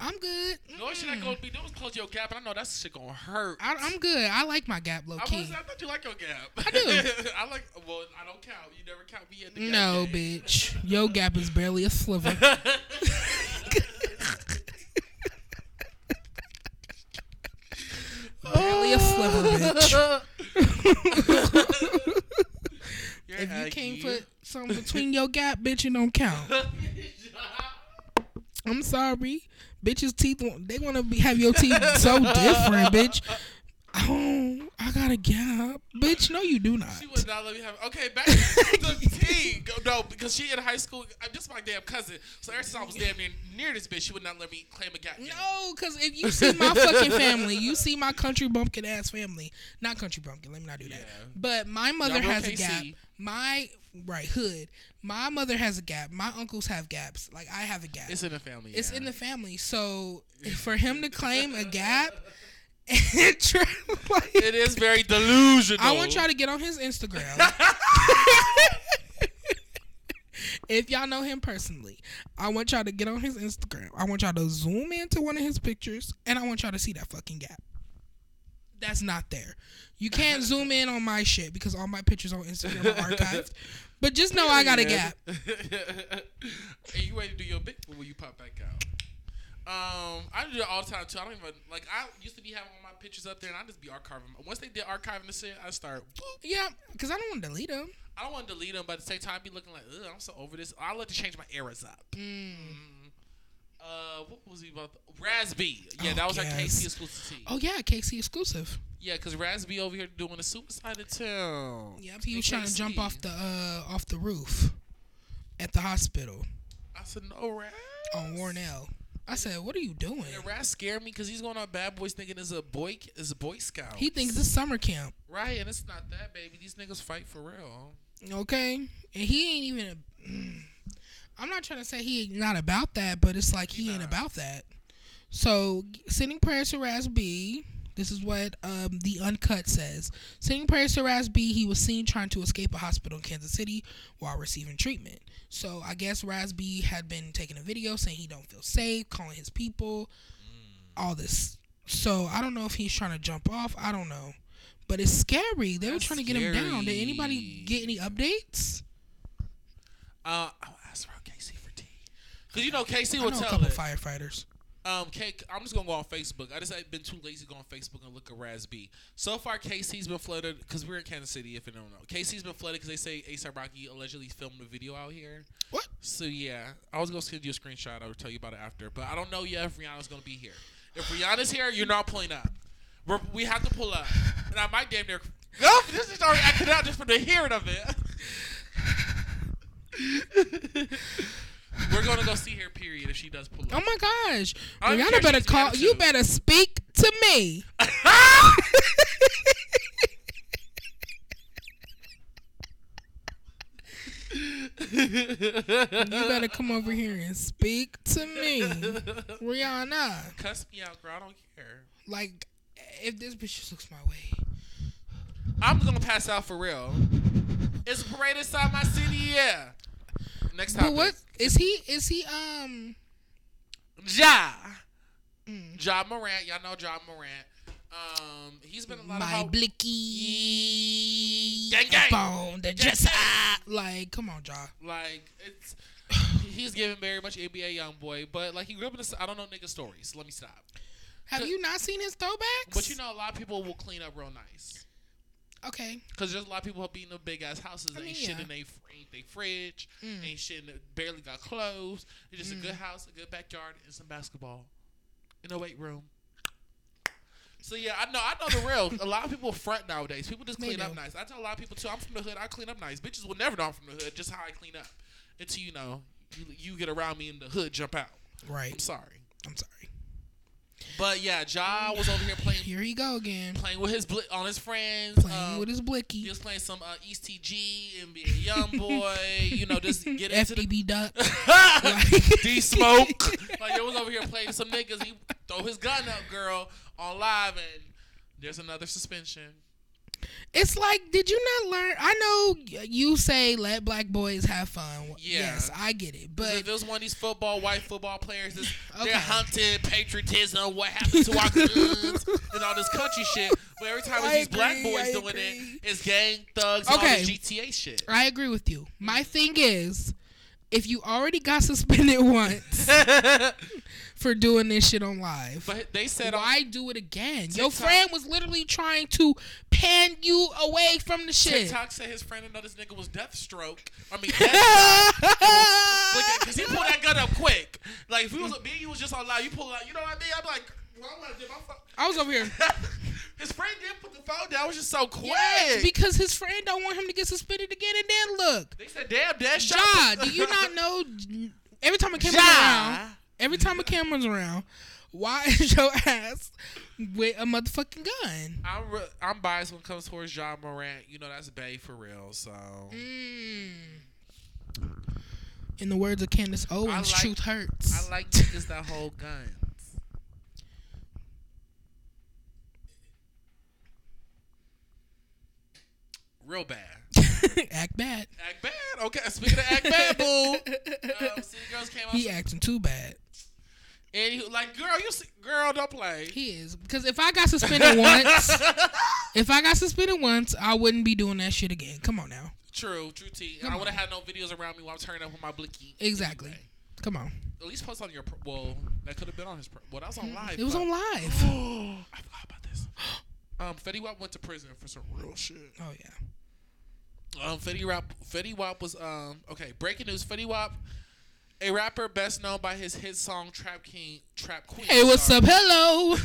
I'm good. The only shit I go be doing is close your gap, and I know that shit gonna hurt. I, I'm good. I like my gap low I, key. was, I thought you like your gap. I do. I like. Well, I don't count. You never count me at the gap. No, game. bitch. Your gap is barely a sliver. barely a sliver, bitch. If you can't put something between your gap, bitch, it don't count. I'm sorry. Bitches' teeth. They want to have your teeth so different, bitch. Oh, I got a gap. Bitch, no, you do not. She would not let me have. Okay, back to the tea. No, because she in high school. I'm just my damn cousin. So ever since I was damn near, near this bitch, she would not let me claim a gap. No, because if you see my fucking family, you see my country bumpkin ass family. Not country bumpkin, let me not do that. Yeah. But my mother has a gap. My, right, hood. My mother has a gap. My uncles have gaps. Like, I have a gap. It's in the family. It's yeah. in the family. So for him to claim a gap like, It is very delusional. I want y'all to get on his Instagram. if y'all know him personally, I want y'all to get on his Instagram. I want y'all to zoom into one of his pictures and I want y'all to see that fucking gap. That's not there. You can't zoom in on my shit because all my pictures on Instagram are archived. But just know I got a gap. hey, you ready to do your bit? one when you pop back out? Um, I do it all the time too. I don't even like. I used to be having all my pictures up there, and I just be archiving. Once they did archiving the shit, I start. boop. Yeah, because I don't want to delete them. I don't want to delete them, but at the same time, I be looking like, Ugh, I'm so over this. I like to change my eras up. Mm. Uh, what was he about? Raz B. Yeah, Oh, that was our yes. KC exclusive tea. Oh yeah, KC exclusive. Yeah, because Raz B over here doing a suicide attempt. Yep, he was trying to jump off the uh off the roof at the hospital I said, no, Raz. on Warnell. I said, "What are you doing?" And Raz scared me because he's going on Bad Boys thinking is a boy is a Boy Scout. He thinks it's summer camp. right, and it's not that, baby. These niggas fight for real. Okay, and he ain't even. A, mm, I'm not trying to say he ain't not about that, but it's like he ain't not. about that. So sending prayers to Raz B. This is what um, the Uncut says. Sending prayers to Raz B, he was seen trying to escape a hospital in Kansas City while receiving treatment. So I guess Raz B had been taking a video saying he don't feel safe, calling his people, all this. So I don't know if he's trying to jump off. I don't know. But it's scary. They were trying to get him down. Did anybody get any updates? Uh, I'll ask around Casey for tea. Cause you know Casey I will know a couple it. firefighters. Um, K- I'm just gonna go on Facebook. I just have been too lazy to go on Facebook and look at Raz B. So far, Casey's been flooded because we're in Kansas City. If you don't know, Casey's been flooded because they say ASAP Rocky allegedly filmed a video out here. What? So yeah, I was gonna send you a screenshot. I will tell you about it after, but I don't know yet if Rihanna's gonna be here. If Rihanna's here, you're not pulling up. We're, we have to pull up, and I might damn near. Oh, this is already acting out just from the hearing of it. We're gonna go see her. Period. If she does pull up. Oh my gosh. Don't Rihanna better call you better speak to me. You better come over here and speak to me. Rihanna. Cuss me out, girl. I don't care. Like if this bitch just looks my way. I'm gonna pass out for real. It's a parade inside my city, yeah. Next topic. But what is he is he um Ja. Mm. Ja Morant. Y'all know Ja Morant. Um, he's been a lot of my blicky Gang, gang. on the dresser. Like, come on, Ja. Like it's. He's giving very much NBA young boy, but like he grew up in. A, I don't know nigga stories. Let me stop. Have you not seen his throwbacks? But you know, a lot of people will clean up real nice. Okay. Cause there's a lot of people who be in big ass houses. I ain't shit yeah. in they ain't they fridge. Mm. Ain't shit in barely got clothes. It's just Mm. a good house, a good backyard, and some basketball in a weight room. So yeah, I know I know the real. a lot of people front nowadays. People just clean up nice. I tell a lot of people too. I'm from the hood. I clean up nice. Bitches will never know I'm from the hood. Just how I clean up. Until you know you, you get around me in the hood, jump out. Right. I'm sorry. I'm sorry. But yeah, Ja was over here playing Here he go again. playing with his bli- on his friends. Playing um, with his he blicky. was playing some uh, East TG and being a young boy, you know, just get into the FDB duck. D smoke. like it was over here playing some niggas. He throw his gun up, girl, on live, and there's another suspension. It's like, did you not learn? I know you say let black boys have fun. Yeah. Yes, I get it. But if it was one of these football, white football players, that's, Okay. they're hunting patriotism, what happened to our guns, and all this country shit. But every time it's these black boys I doing agree. it, it's gang thugs and all Okay. this GTA shit. I agree with you. My thing is, if you already got suspended once for doing this shit on live, But they said on why do it again? Your friend was literally trying to pan you away from the shit. TikTok said his friend didn't know this nigga was Deathstroke. I mean, Deathstroke. Because he pulled that gun up quick. Like, if he was, me and you was just on live, you pull it out, you know what I mean? I'm like, well, I'm gonna get my phone. I was over here. His friend didn't put the phone down. It was just so quick. Yes, because his friend don't want him to get suspended again. And then look, they said, damn, Dad shot. Ja, do you not know? Every time a camera's Ja. around, every time a camera's around, why is your ass with a motherfucking gun? I'm, re- I'm biased when it comes towards John Morant. You know, that's Bay for real. So, Mm. In the words of Candace Owens, like- truth hurts. I like niggas that hold guns. Real bad. Act bad. Act bad. Okay, speaking of act bad, boo. Um, City Girls came out. He acting too bad. and he, like, girl, you see, girl, don't play. He is because if I got suspended once, if I got suspended once, I wouldn't be doing that shit again. Come on now. True, true T. Come I would have had no videos around me while I'm turning up with my blicky. Exactly. Anyway. Come on. At least post on your. Pro- well, that could have been on his. Pro- well, that was on live. Mm, It was on live. I forgot about this. Um, Fetty Wap went to prison for some real shit. Oh yeah. Um, Fetty Wap, Fetty Wap was um okay. Breaking news: Fetty Wap, a rapper best known by his hit song "Trap King," "Trap Queen." Hey, what's sorry, up? Hello.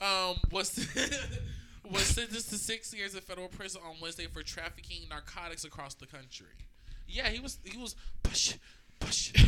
um, was was sentenced to six years in federal prison on Wednesday for trafficking narcotics across the country. Yeah, he was he was push push.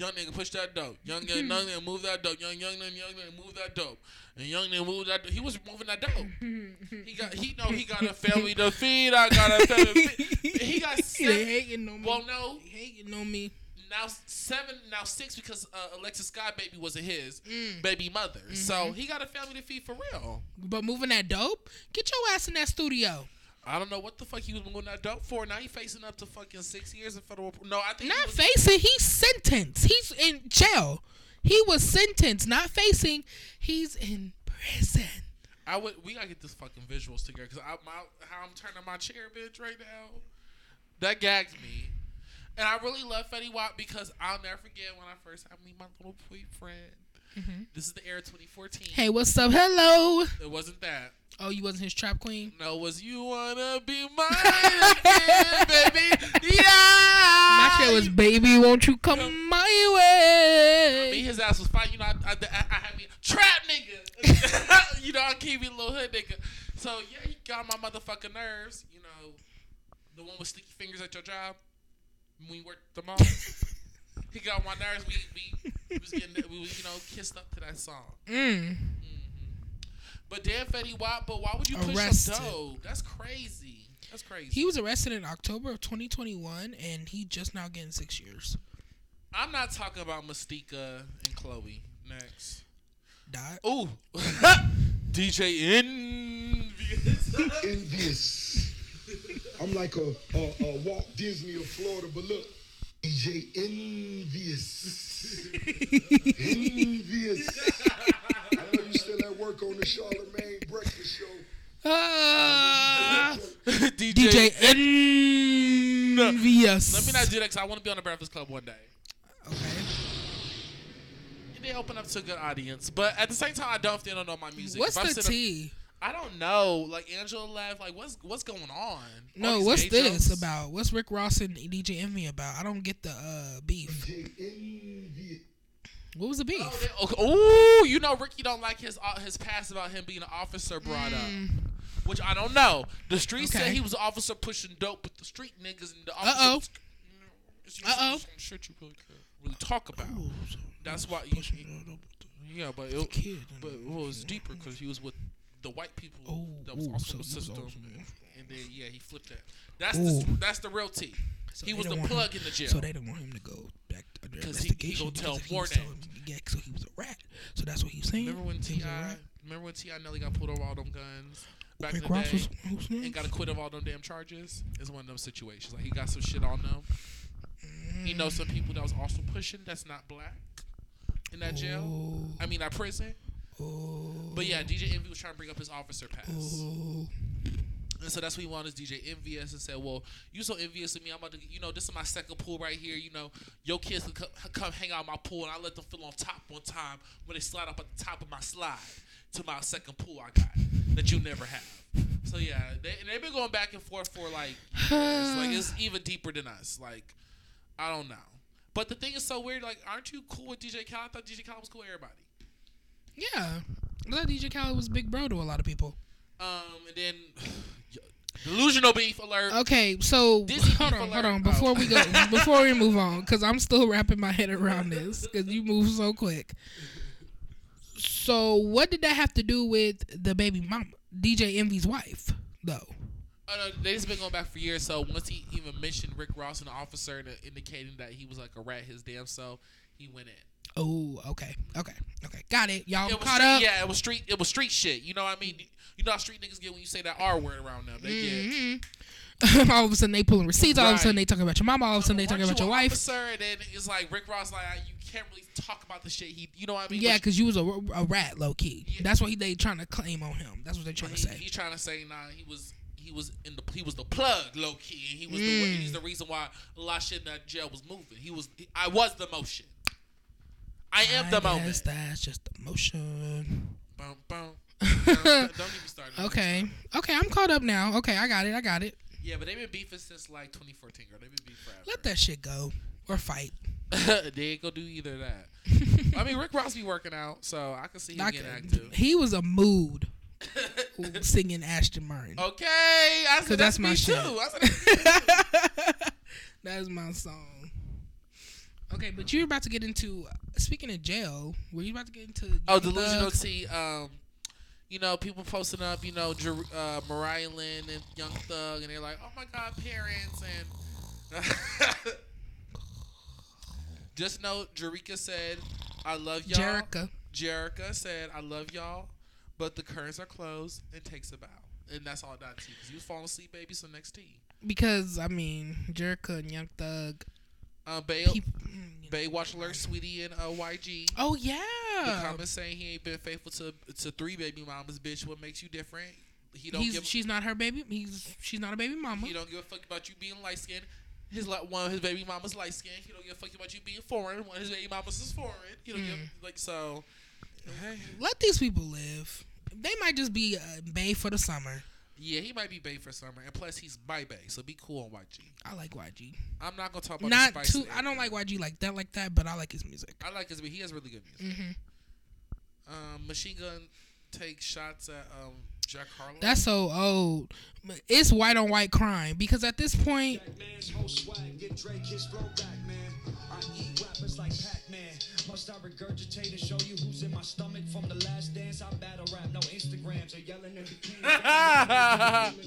Young nigga, push that dope. Young young young nigga, move that dope. Young young nigga, young nigga, move that dope. And young nigga, move that. Dope. He was moving that dope. He got he know he got a family to feed. I got a family. To feed. He got they seven. hating on me. Well, no, They hating on me. now seven, now six because uh, Alexis Scott baby wasn't his Mm. baby mother. Mm-hmm. So he got a family to feed for real. But moving that dope, get your ass in that studio. I don't know what the fuck he was moving that dope for. Now he facing up to fucking six years in federal. No, I think he Not was- facing, he's sentenced. He's in jail. He was sentenced, not facing. He's in prison. I would. We gotta get this fucking visuals together because I my how I'm turning my chair, bitch, right now. That gags me, and I really love Fetty Wap because I'll never forget when I first had me my little boyfriend. Mm-hmm. This is the era 2014. Hey, what's up? Hello. It wasn't that. Oh, you wasn't his trap queen? No, it was you wanna be mine again, baby? Yeah. My shit was, baby, won't you come my way? Me, his ass was fine. You know, I, I, I, I had me trap nigga. you know, I keep me little hood nigga. So yeah, he got my motherfucking nerves. You know, the one with sticky fingers at your job when we worked the mall. he got on my nerves. We we, we was getting we was, you know kissed up to that song. Mm. But damn, Fetty Wap. But why would you push Arrested. him dope? That's crazy. That's crazy. He was arrested in October of 2021, and he just now getting six years. I'm not talking about Mystica and Chloe. Next. Died. Ooh. DJ Envious. envious. I'm like a, a, a Walt Disney of Florida, but look, DJ envious. envious. I know you still at work on the Charlemagne Breakfast Show. Ah, DJ, DJ Envious. Let me not do that because I want to be on the Breakfast Club one day. Okay. They open up to a good audience. But at the same time, I don't if they don't know my music. What's If I'm the sitting- tea? I don't know. Like Angela left. Like what's what's going on? No, what's this jokes? about? What's Rick Ross and DJ Envy about? I don't get the uh, beef. What was the beef? Oh, they- okay. Ooh, you know Ricky don't like his uh, his past about him being an officer brought up. Which I don't know. The street said Mm. He was an officer pushing dope, but the street niggas and the officer. Uh-oh. was- you know, it's just Uh-oh. Shit you really really talk about. That's why. You, yeah, but it, kid. but it was deeper because he was with the white people Oh, that was ooh, also so the he system, and then yeah, he flipped that. That's Ooh. the that's the real T. So he was the plug him- in the jail. So they didn't want him to go back under he- he investigation. gonna tell because if he telling- Yeah, so he was a rat. So that's what he was saying. remember when Ti? Remember when Ti Nelly got pulled over all them guns back Rick in the Ross day? was and got acquitted of all them damn charges. It's one of them situations. Like he got some shit on them. He knows some people that was also pushing that's not black in that jail. Oh, I mean, that prison. But yeah, DJ Envy was trying to bring up his officer pass. And so that's what he wanted his DJ envious and said, Well, you so envious of me, I'm about to you know, this is my second pool right here, you know, your kids can come, come hang out my pool and I let them feel on top one time when they slide up at the top of my slide to my second pool I got that you never have. So yeah, they they've been going back and forth for like years. like it's even deeper than us. Like, I don't know. But the thing is so weird, like, aren't you cool with DJ Khaled? I thought DJ Khaled was cool with everybody. Yeah. I thought DJ Khaled was big bro to a lot of people. Um, and then delusional beef alert. Okay, so Disney hold on, hold are- on. oh. Before we go, before we move on, because I'm still wrapping my head around this, because you move so quick. So, what did that have to do with the baby mama, DJ Envy's wife, though? Oh, no, they just been going back for years. So once he even mentioned Rick Ross, an officer, and, indicating that he was like a rat his damn self, he went in. Oh, okay, okay, okay, got it. Y'all It caught street, up. yeah, it was street. It was street shit. You know what I mean? You know how street niggas get when you say that R word around them. They get. Mhm. all of a sudden they pulling receipts. All of a sudden they talking about your mama. All of a sudden they talking about you your wife. Officer, and then it's like Rick Ross, like you can't really talk about the shit he. You know what I mean? Yeah, because you was a, a rat, low key. Yeah. That's what he, they trying to claim on him. That's what they trying to say. He's trying to say, nah, he was he was in the he was the plug, low key, and he was the Mm. he's the reason why a lot of shit in that jail was moving. He was I was the motion. I am the I moment. guess that's just emotion. Boom, boom. don't, don't even start. Okay, okay, I'm caught up now. Okay, I got it. I got it. Yeah, but they've been beefing since like 2014, girl. They've been beefing forever. Let that shit go or fight. they ain't gonna do either of that. I mean, Rick Ross be working out, so I can see him getting active. he was a mood singing Aston Martin. Okay, I said that's that's, my me shit. too. I said, That's my song. Okay, but you're about to get into. Speaking of jail, were you about to get into? oh, delusional? T. Um, you know, people posting up, you know, uh, Mariah Lynn and Young Thug, and they're like, "Oh my God, parents!" and Just know, Jerika said, "I love y'all." Jerika. Jerika said, "I love y'all," but the curtains are closed and takes a bow, and that's all that tea. Cause you fall asleep, baby. So next tea. Because I mean, Jerika and Young Thug. Uh, Bay, People, mm. Baywatch alert, sweetie, and uh, YG. Oh yeah. The comments saying he ain't been faithful to to three baby mamas. Bitch, what makes you different? He don't He's, give. she's not her baby. He's she's not a baby mama. He don't give a fuck about you being light skinned. His li- one of his baby mamas light skinned. He don't give a fuck about you being foreign. One of his baby mamas is foreign. He don't Mm. give like so. Hey. Let these people live. They might just be uh, bay for the summer. Yeah, he might be bae for summer, and plus he's my bae, so be cool on YG. I like YG. I'm not gonna talk about Not the too. I don't like. YG like that, like that. But I like his music. I like his. Music. He has really good music. hmm Um, Machine Gun takes shots at um Jack Harlow. That's so old. It's white on white crime because at this point, Man's whole swag, get Drake his flow back, man. I eat rappers like Pac-Man. Must I regurgitate and show you who's in my stomach from the last dance? I battle rap, no Instagrams or yelling in bikini.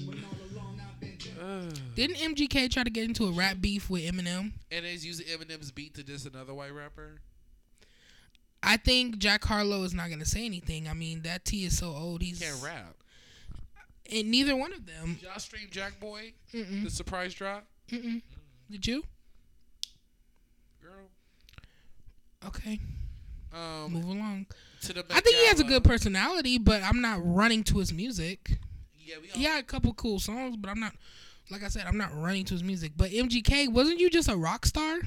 When all along I've been didn't MGK try to get into a rap beef with Eminem? and he's using Eminem's beat to diss another white rapper. I think Jack Harlow is not gonna say anything. I mean, that T is so old. He's Can't rap. and neither one of them. Y'all stream Jack Boy, Mm-mm, the surprise drop, mm-mm. Did you? girl. Okay, Um, move along. to the. I think he has a good personality, but I'm not running to his music. Yeah, we all. He had a couple cool songs, but I'm not. Like I said, I'm not running to his music. But MGK, wasn't you just a rock star?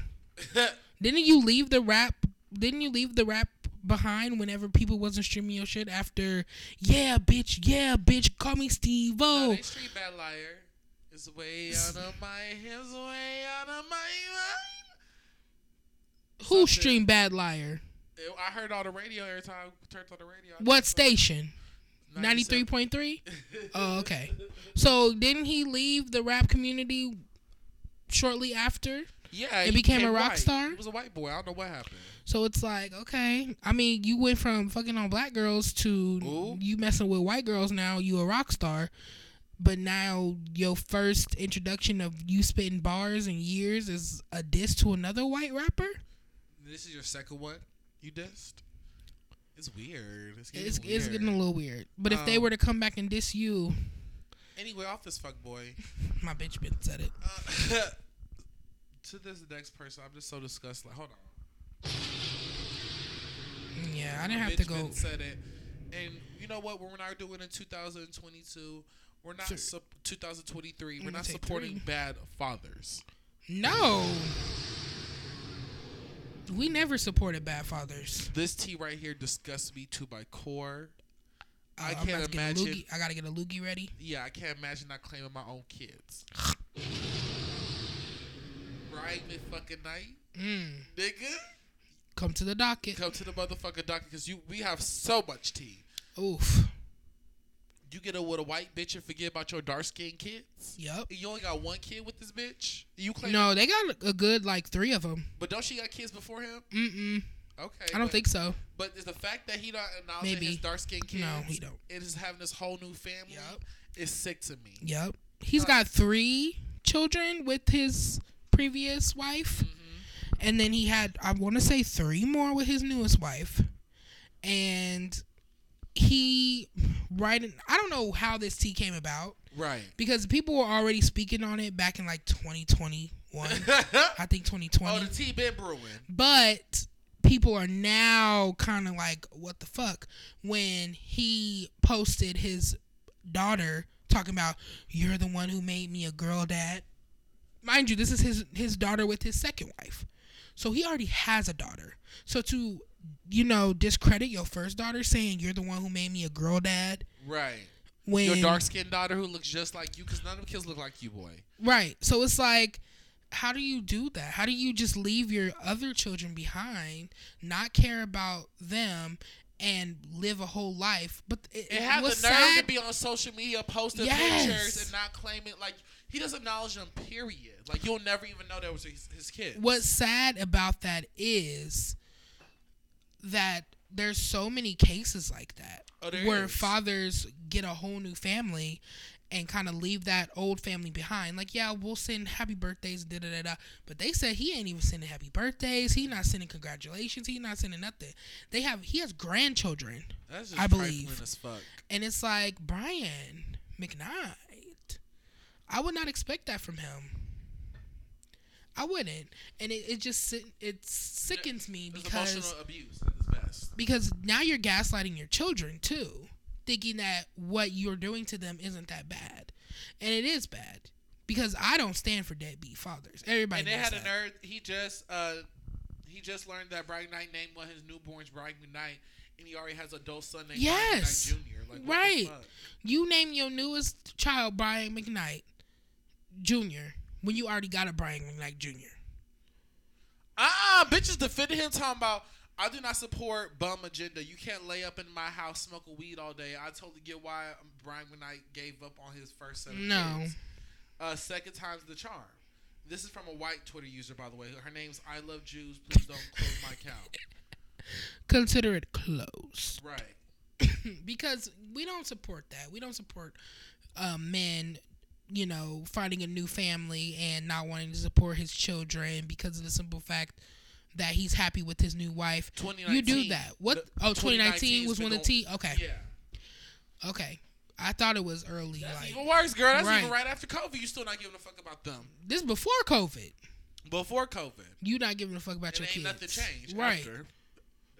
Didn't you leave the rap? Didn't you leave the rap behind whenever people wasn't streaming your shit after? Yeah, bitch. Yeah, bitch. Call me Steve O. stream Bad Liar. It's way out of my hands, way out of my mind. Who something. streamed Bad Liar? It- I heard on the radio every time I turned on the radio. What station? Ninety three point three. Oh, okay. So didn't he leave the rap community shortly after? Yeah, and he became a rock white. star? He was a white boy. I don't know what happened. So it's like, okay. I mean, you went from fucking on black girls to Ooh. you messing with white girls. Now you a rock star, but now your first introduction of you spitting bars in years is a diss to another white rapper. This is your second one. You dissed. It's weird. It's getting, It's, weird. it's getting a little weird. But if they Um, were to come back and diss you, Anyway, off this fuck boy. my bitch been said it. Uh, to this next person, I'm just so disgusted. Like, hold on. Yeah, I didn't have to go. said it, and you know what? We're not doing in 2022. We're not Sure. sup 2023. We're not supporting three. bad fathers. No. We never supported bad fathers. This tea right here disgusts me to my core. I Uh, I'm can't about to get a imagine. I gotta get a loogie ready. Yeah, I can't imagine not claiming my own kids. right, mid fucking night, Mm. nigga. Come to the docket. Come to the motherfucking doctor because you we have so much tea. Oof. You get a with a white bitch and forget about your dark skinned kids. Yep. You only got one kid with this bitch. You claim No, they got a good like three of them. but don't she got kids before him? Mm-mm. Okay, I don't but, think so. But is the fact that he not acknowledging Maybe. his dark skinned kids? No, he don't. And is having this whole new family. Yep. Is sick to me. Yep. He's Uh, got three children with his previous wife. Mm-hmm. And then he had, I want to say, three more with his newest wife. And he, right, I don't know how this tea came about Right. because people were already speaking on it back in like 2021. I think 2020. oh, the tea been brewing. But people are now kind of like, what the fuck? When he posted his daughter talking about, you're the one who made me a girl dad. Mind you, this is his, his daughter with his second wife. So he already has a daughter. So to, you know, discredit your first daughter saying you're the one who made me a girl dad Right. when Your dark skinned daughter who looks just like you because none of the kids look like you, boy. Right. So it's like, how do you do that? How do you just leave your other children behind, not care about them, and live a whole life? But it, And have the nerve sad, to be on social media posting Yes. pictures and not claiming like he doesn't acknowledge them. Period. Like you'll never even know that was his, his kid. what's sad about that is that there's so many cases like that Oh, where is. fathers get a whole new family and kind of leave that old family behind. Like, yeah, we'll send happy birthdays, da da da da. But they said he ain't even sending happy birthdays. He not sending congratulations. He not sending nothing. They have he has grandchildren, That's just I believe. as fuck. and it's like Brian McKnight. I would not expect that from him. I wouldn't, and it, it just it sickens me because emotional abuse at best. because now you're gaslighting your children too, thinking that what you're doing to them isn't that bad, and it is bad because I don't stand for deadbeat fathers. Everybody And they had a that. nerd. He just uh, he just learned that Brian Knight named one of his newborns Brian McKnight, and he already has an adult son named Yes. Brian McKnight Jr. Like, Right. You name your newest child Brian McKnight Jr. when you already got a Brian McKnight Jr. Ah, bitches defended him talking about. I do not support bum agenda. You can't lay up in my house smoking weed all day. I totally get why Brian McKnight gave up on his first set of No. kids. Uh, second time's the charm. This is from a white Twitter user, by the way. Her name's I love Jews. Please don't close my account. Consider it closed. Right. because we don't support that. We don't support uh, men, you know, finding a new family and not wanting to support his children because of the simple fact that he's happy with his new wife. You do that. What? the- oh, 2019 2019's was when the T. Okay. Yeah. Okay. I thought it was early. That's like even worse, girl. That's even Right. right after COVID. You still not giving a fuck about them. this is before COVID. Before COVID. You not giving a fuck about And your ain't kids. nothing changed. Right. After.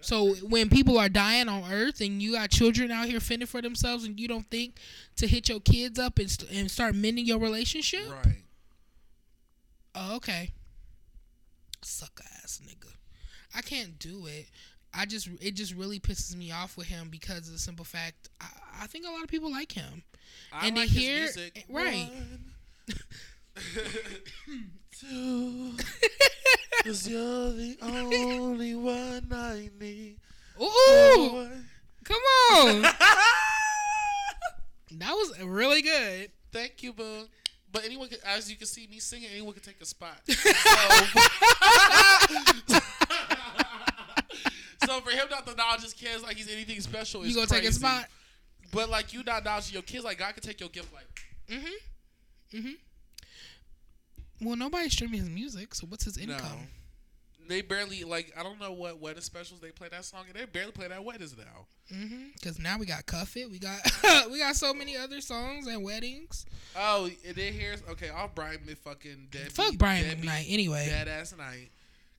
So when people are dying on Earth and you got children out here fending for themselves and you don't think to hit your kids up and, st- and start mending your relationship, Right. Oh, okay. Sucker ass nigga. I can't do it. I just it just really pisses me off with him because of the simple fact I, I think a lot of people like him. I And to like his hear- music. Eh, right. One, two, cause you're the only one I need. Ooh, come on. that was really good. Thank you, boo. But anyone, can, as you can see me singing, anyone can take a spot. So, so for him not to acknowledge his kids like he's anything special, You gonna take a spot? But like you not acknowledging your kids, like God can take your gift. Like Mhm. Mhm. Well, nobody's streaming his music, so what's his no, income? they barely like. I don't know what wedding specials they play that song, and they barely play that weddings now. Mhm Because now we got Cuff It, we got we got so many other songs and weddings. Oh, and then here's okay. I'll Brian Mc fucking dead. Fuck Brian McKnight. Anyway, Dead ass night.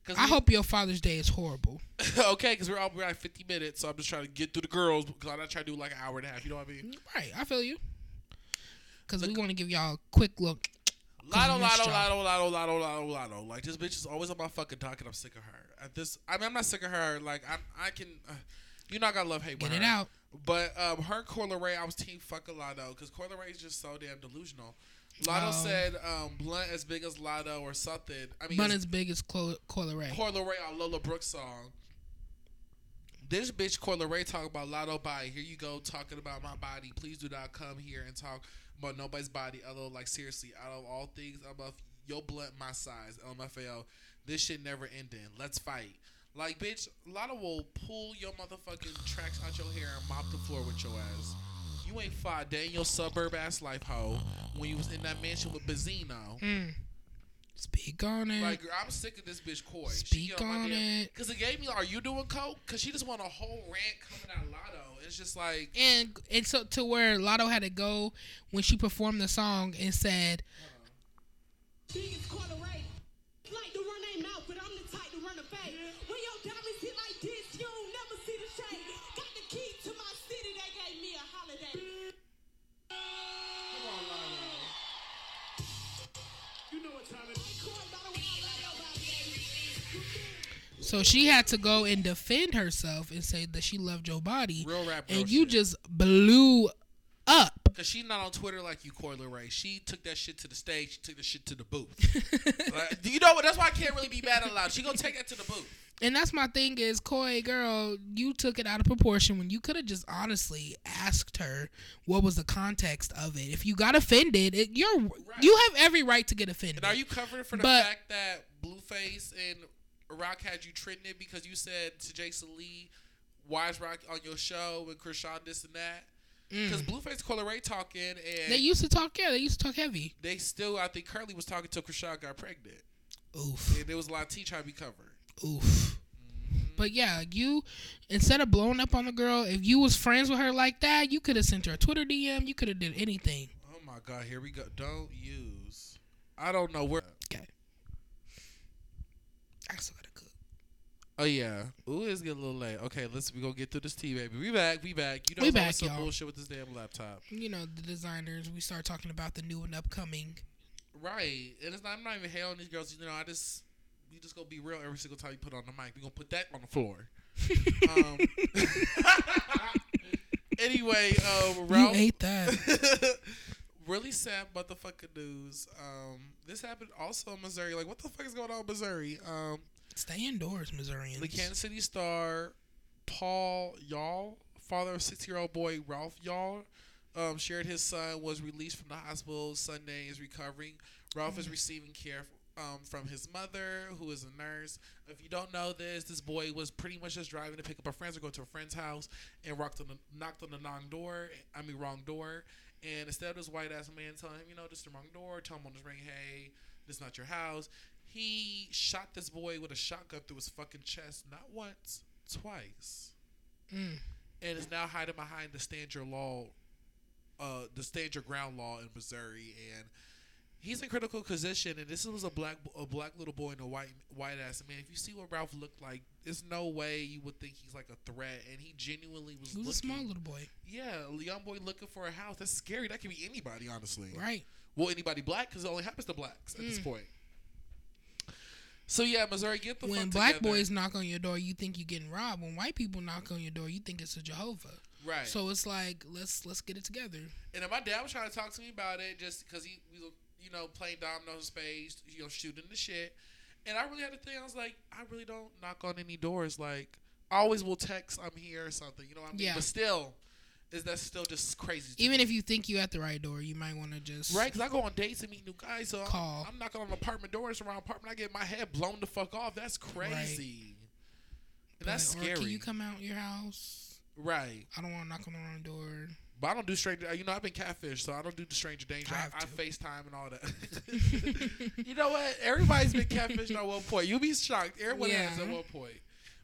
Cause I we- hope your Father's Day is horrible. okay, because we're all we're at 50 minutes, so I'm just trying to get through the girls because I'm not trying to do like an hour and a half. You know what I mean? Right, I feel you. Because we want to give y'all a quick look. Latto, lotto, lotto, lotto, lotto, lotto, lotto. Like this bitch is always on my fucking dock, and I'm sick of her. At this, I mean, I'm not sick of her. Like I'm, I can. Uh, you not gonna love hate. Get it her. out. But um, her Coi Leray, I was team fuck fucking Latto because Coi Leray is just so damn delusional. Latto Oh. said um, blunt as big as Latto or something. I mean, blunt as big as Coi Coi Leray. Coi Leray on Lola Brooke's song. This bitch Coi Leray talking about Latto body. Here you go talking about my body. Please do not come here and talk about nobody's body. Although, like seriously, out of all things, I'm of your blunt, my size. LMFAO. This shit never ending. Let's fight. Like bitch, Latto will pull your motherfucking tracks out your hair and mop the floor with your ass. You ain't fought day in your suburb ass life, hoe. When you was in that mansion with Benzino. Mm. Speak on it. Like I'm sick of this bitch Coi. Speak on it. Because it gave me, are you doing coke? Because she just want a whole rant coming out of Latto. It's just like, and and so to where Latto had to go when she performed the song and said, uh-huh. Biggest so she had to go and defend herself and say that she loved Joe Body. Real rap, real and you shit. just blew up. because she's not on Twitter like you, Coi Leray. She took that shit to the stage. She took the shit to the booth. like, you know what? That's why I can't really be mad at Latto. She gonna take that to the booth. And that's my thing is, Coi girl, you took it out of proportion when you could have just honestly asked her what was the context of it. If you got offended, it, you're you have every right to get offended. And are you covered for the But- fact that Blueface and Rock had you trending because you said to Jason Lee "Why is Rock on your show and Chrisean this and that. Because Blueface Coi Leray talking and Mm. They used to talk. Yeah, they used to talk heavy. they still, I think Curly was talking till Chrisean got pregnant. Oof. And there was a lot of tea trying to be covered. Oof. But yeah, you instead of blowing up on the girl, if you was friends with her like that, you could have sent her a Twitter DM. You could have did anything. Oh my God, here we go. Don't use. I don't know where. Okay. I still gotta cook. Oh yeah. Ooh, it's getting a little late. Okay, let's we gonna get through this tea, baby. We back, we back. You know, We back, some y'all. bullshit with this damn laptop. You know the designers. We start talking about the new and upcoming. Right, and it's not, I'm not even hailing these girls. You know, I just we just gonna be real every single time you put on the mic. We gonna put that on the floor. um, anyway, um, You Ralph. ate that. really sad motherfucking news. Um, this happened also in Missouri. Like, what the fuck is going on in Missouri? Um, Stay indoors, Missourians. the Kansas City star Paul Yarl, father of six-year-old boy Ralph Yarl, um, shared his son was released from the hospital Sunday. Is recovering. Ralph is receiving care um, from his mother, who is a nurse. If you don't know this, this boy was pretty much just driving to pick up a friend or go to a friend's house and rocked on the, knocked on the wrong door. I mean, wrong door. And instead of this white ass man telling him, you know, this is the wrong door, tell him on his ring, hey, this is not your house. He shot this boy with a shotgun through his fucking chest, not once, twice, Mm. and is now hiding behind the stand your law, uh, the stand your ground law in Missouri, and he's in critical position. And this was a black, a black little boy and a white, white ass man. If you see what Ralph looked like, there's no way you would think he's like a threat, and he genuinely was. He was a looking, small little boy, Yeah, a young boy looking for a house. That's scary. That could be anybody, honestly. right? Well, anybody black because it only happens to blacks at this Mm. point. So yeah, Missouri, get the When black together. boys knock on your door, you think you're getting robbed. When white people knock on your door, you think it's a Jehovah. right? So it's like let's let's get it together. and then my dad was trying to talk to me about it just because he was, you know, playing dominoes, spades, you know, shooting the shit. And I really had to think. I was like, I really don't knock on any doors. Like, I always will text, I'm here or something. You know what I mean? Yeah. But still, is that still just crazy? Even me. if you think you at the right door, you might want to just Right, because I go on dates and meet new guys, so I'm- Call. I'm, knocking on apartment doors around apartment. I get my head blown the fuck off. That's crazy. And that's like, scary. can you come out your house? right. I don't want to knock on the wrong door. But I don't do stranger. Uh, you know, I've been catfish, so I don't do the stranger danger. I I, I. FaceTime and all that. you know what? Everybody's been catfished at one point. You'll be shocked. Everyone has at one point.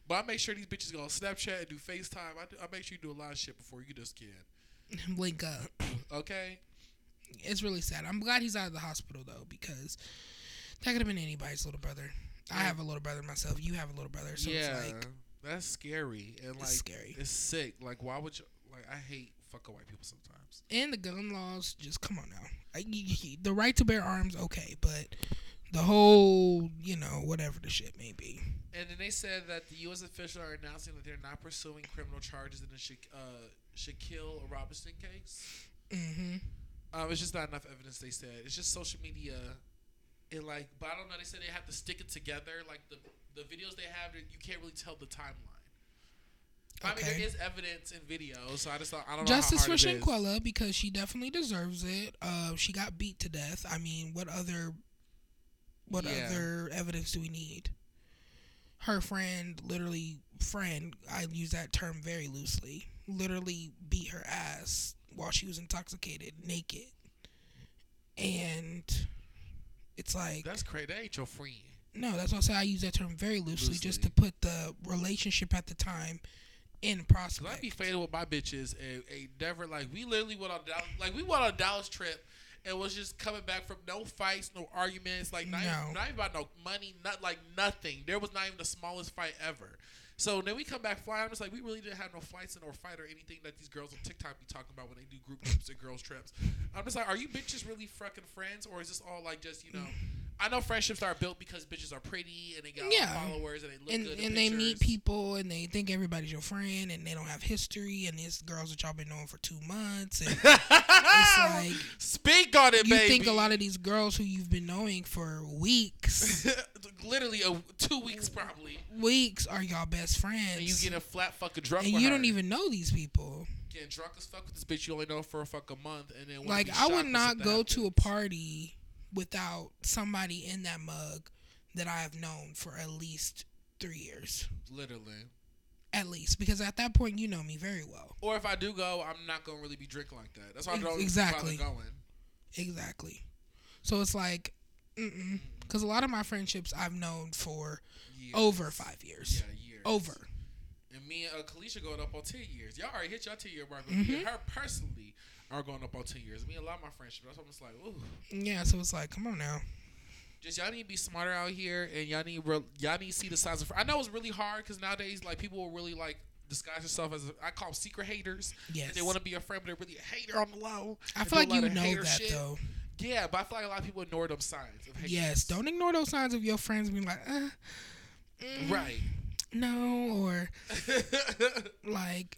But I make sure these bitches go on Snapchat and do FaceTime. I, do, I make sure you do a lot of shit before you just can. Link up. Okay? It's really sad. I'm glad he's out of the hospital though, because that could have been anybody's little brother. I have a little brother myself. You have a little brother, so yeah. it's like that's scary. And like, scary. It's sick. Like, why would you? Like, I hate fucking white people sometimes. and the gun laws. Just come on now. I, the right to bear arms, okay, but the whole, you know, whatever the shit may be. And then they said that the U.S. officials are announcing that they're not pursuing criminal charges in the Sha- uh, Shanquella Robinson case. hmm Um, it's just not enough evidence. They said it's just social media, and like, but I don't know. They said they have to stick it together. Like the the videos they have, you can't really tell the timeline. Okay. I mean, there is evidence in video, so I just thought I don't Justice know. Justice for how hard it is. Shanquella because she definitely deserves it. Uh, she got beat to death. I mean, what other, what Yeah. other evidence do we need? Her friend, literally, friend. I use that term very loosely. Literally beat her ass while she was intoxicated, naked, and it's like That's crazy. That ain't your friend. no. That's why I say I use that term very loosely, just to put the relationship at the time in Cause I prospect. be faded with my bitches and, and never like we literally went on like we went on a Dallas trip and was just coming back from no fights, no arguments, like not, No. even, not even about no money, not like nothing. There was not even the smallest fight ever. So then we come back flying. I'm just like, we really didn't have no fights and or fight or anything that these girls on TikTok be talking about when they do group trips and girls trips. I'm just like, are you bitches really fucking friends or is this all like just you know? I know friendships are built because bitches are pretty and they got Yeah. followers and they look and good. and they meet people and they think everybody's your friend and they don't have history and these girls that y'all been knowing for two months and it's like Speak on it, you baby. think a lot of these girls who you've been knowing for weeks literally a, two weeks probably, weeks are y'all best friends and you get a flat fucking drunk. and you her. don't even know these people getting drunk as fuck with this bitch you only know for a fucking month, and then like I would not go to a party without somebody in that mug that I have known for at least three years Literally, At least because at that point you know me very well. Or if I do go, I'm not gonna really be drinking like that. That's why I don't exactly. bother going. Exactly. So it's like, because a lot of my friendships I've known for Years. over five years. Yeah, years. Over. And me and uh, Kalisha going up on ten years. Y'all already hit your ten year mark. But Mm-hmm. her personally are going up on ten years. Me and a lot of my friendships. That's almost like, ooh. Yeah. So it's like, come on now. Just y'all need to be smarter out here, and y'all need real, y'all need to see the signs of. I know it's really hard because nowadays, like people will really like disguise themselves as I call them secret haters. Yes. They want to be a friend, but they're really a hater on the low. I feel like you know that shit. though. Yeah, but I feel like a lot of people ignore them signs of hate. Yes. Don't ignore those signs of your friends being like, uh, Right. no, or like,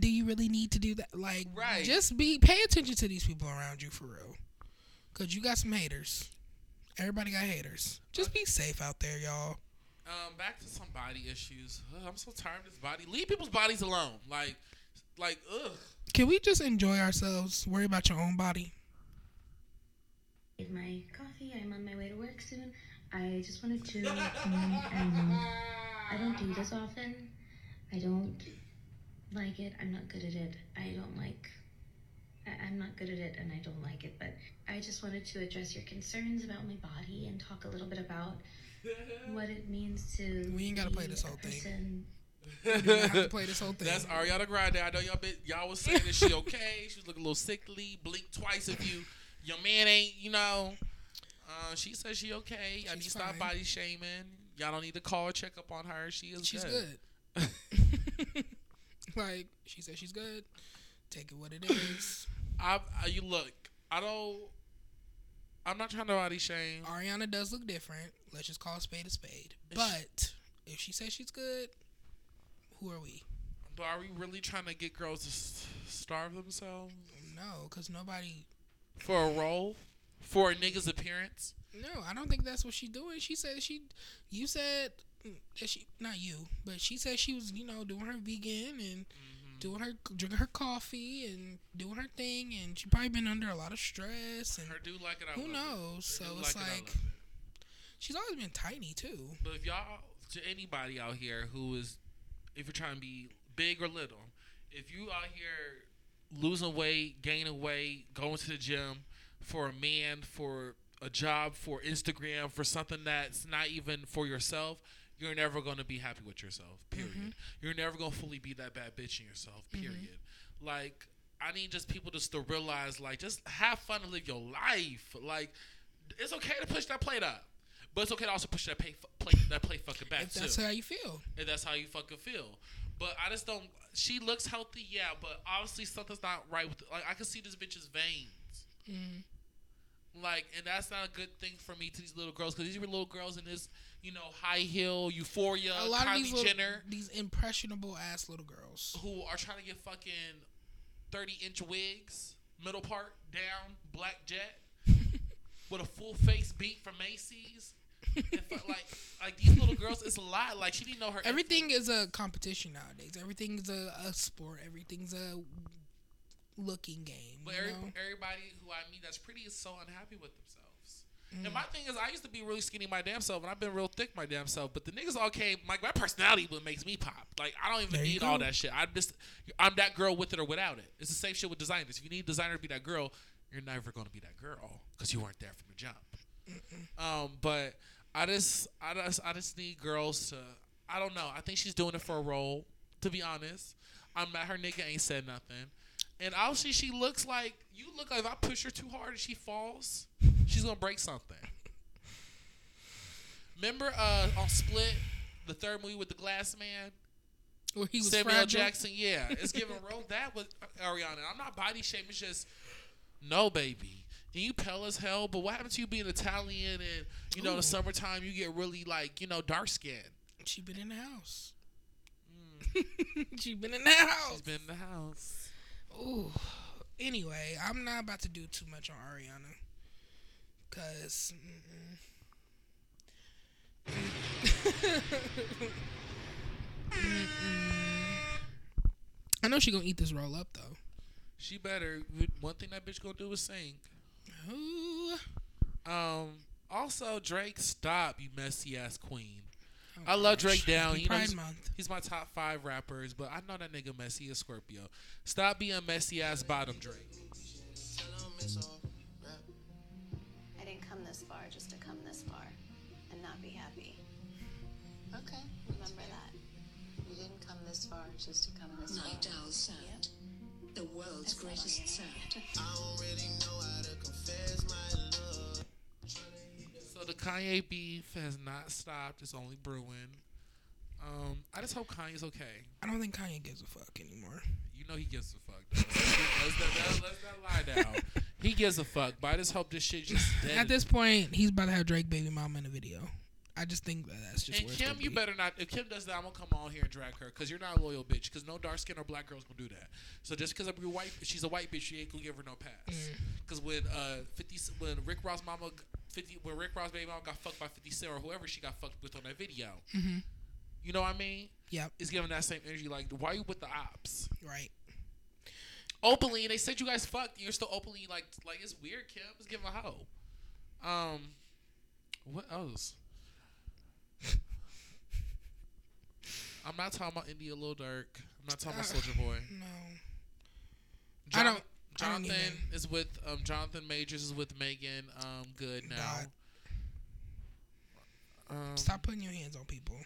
do you really need to do that? Like, Right. just be pay attention to these people around you for real, cause you got some haters. Everybody got haters. Just be safe out there, y'all. Um, back to some body issues. Ugh, I'm so tired of this body. Leave people's bodies alone. Like, like, ugh. Can we just enjoy ourselves? Worry about your own body. Get my coffee. I'm on my way to work soon. I just wanted to. Um, um, I don't do this often. I don't like it. I'm not good at it. I don't like. I, I'm not good at it, and I don't like it. But I just wanted to address your concerns about my body and talk a little bit about what it means to. We ain't gotta play this whole thing. person You don't have to play this whole thing. That's Ariana Grande. I know y'all been, y'all was saying that she okay. She was looking a little sickly. Blink twice if you your man ain't. You know. Uh, she says she okay. I need She's to stop body shaming. Y'all don't need to call or check up on her. She is she's good. good. like she said, she's good. Take it what it is. I, I you look. I don't. I'm not trying to body shame. Ariana does look different. Let's just call a spade a spade. But if she says she's good, who are we? But are we really trying to get girls to starve themselves No, because nobody. for a role, for a nigga's appearance? No, I don't think that's what she's doing. She said she. You said that she. Not you, but she said she was, you know, doing her vegan and mm-hmm. doing her drinking her coffee and doing her thing, and she probably been under a lot of stress and Her do like it. I who it. knows. Her So it's it, like it. she's always been tiny too. But if y'all, to anybody out here who is, if you're trying to be big or little, if you out here losing weight, gaining weight, going to the gym for a man, for a job, for Instagram, for something that's not even for yourself, you're never going to be happy with yourself. Period. You're never going to fully be that bad bitch in yourself. Period. Like. I need just people just to realize, like, just have fun and live your life. Like, it's okay to push that plate up, but it's okay to also push that pay, plate that plate fucking back If too. that's how you feel. and that's how you fucking feel. But I just don't. She looks healthy, yeah, but obviously something's not right with. Like I can see this bitch's veins. Mm-hmm. Like, and that's not a good thing for me to these little girls because these are little girls in this, you know, high heel euphoria, a lot of Kylie these little, Jenner, these impressionable ass little girls. who are trying to get fucking thirty inch wigs, middle part down, black jet, with a full face beat from Macy's. And like, like these little girls, it's a lot. Like she didn't know her. Everything is a competition nowadays. Everything is a, a sport. Everything's a looking game. But every, everybody who I meet that's pretty is so unhappy with themselves. Mm. And my thing is, I used to be really skinny my damn self, and I've been real thick my damn self. But the niggas all came. Like my personality, what makes me pop. Like I don't even There need all that shit. I'm just, I'm that girl with it or without it. It's the same shit with designers. If you need a designer to be that girl, you're never gonna be that girl because you weren't there from the jump. Um, but I just, I just, I just need girls to. I don't know. I think she's doing it for a role. To be honest, I'm mad her nigga ain't said nothing. And obviously, she looks like you look like if I push her too hard and she falls, she's gonna break something. Remember uh, on Split, the third movie with the glass man, Where he was Samuel fragile. Jackson. Yeah, it's giving role that with Ariana. I'm not body shaming. It's just no, baby. And you pale as hell. But what happens to you being Italian and you know in Ooh. the summertime you get really like you know dark skin. She been in the house. she been in the house. Mm. She's been in the house. Ooh. Anyway, I'm not about to do too much on Ariana. Cause mm-mm. Mm-mm. I know she gonna eat this roll up though. She better. One thing that bitch gonna do is sing. Ooh. Um. Also, Drake, stop, you messy ass queen. Oh I love Drake down. You know, he's, Month. he's my top five rappers, but I know that nigga messy is Scorpio. Stop being messy ass bottom Drake. This just to come this far. Night Owl Sound, the world's greatest sound. So the Kanye beef has not stopped. It's only brewing. Um, I just hope Kanye's okay. I don't think Kanye gives a fuck anymore. You know he gives a fuck. Though. Let's, let's, let's, let's not lie down. He gives a fuck, but I just hope this shit just dead. At this point, he's about to have Drake baby mama in a video. I just think that that's just and Kim, you be. better not. If Kim does that, I'm gonna come on here and drag her because you're not a loyal bitch. Because no dark skin or black girls gonna do that. So just because I'm white, she's a white bitch, she ain't gonna give her no pass. Mm. Because when uh 50, when Rick Ross mama, 50, when Rick Ross baby mama got fucked by 50 Cent or whoever she got fucked with on that video, Mhm. you know what I mean? Yeah. It's giving that same energy. Like, why you with the ops? Right. Openly, they said you guys fucked. You're still openly like, like it's weird. Kim is giving a hoe. Um, what else? I'm not talking about India Lil Durk. I'm not talking about Uh, Soldier Boy. No. Jon- I don't- I don't Jonathan is with um Jonathan Majors is with Meagan um Good now. Um, Stop putting your hands on people.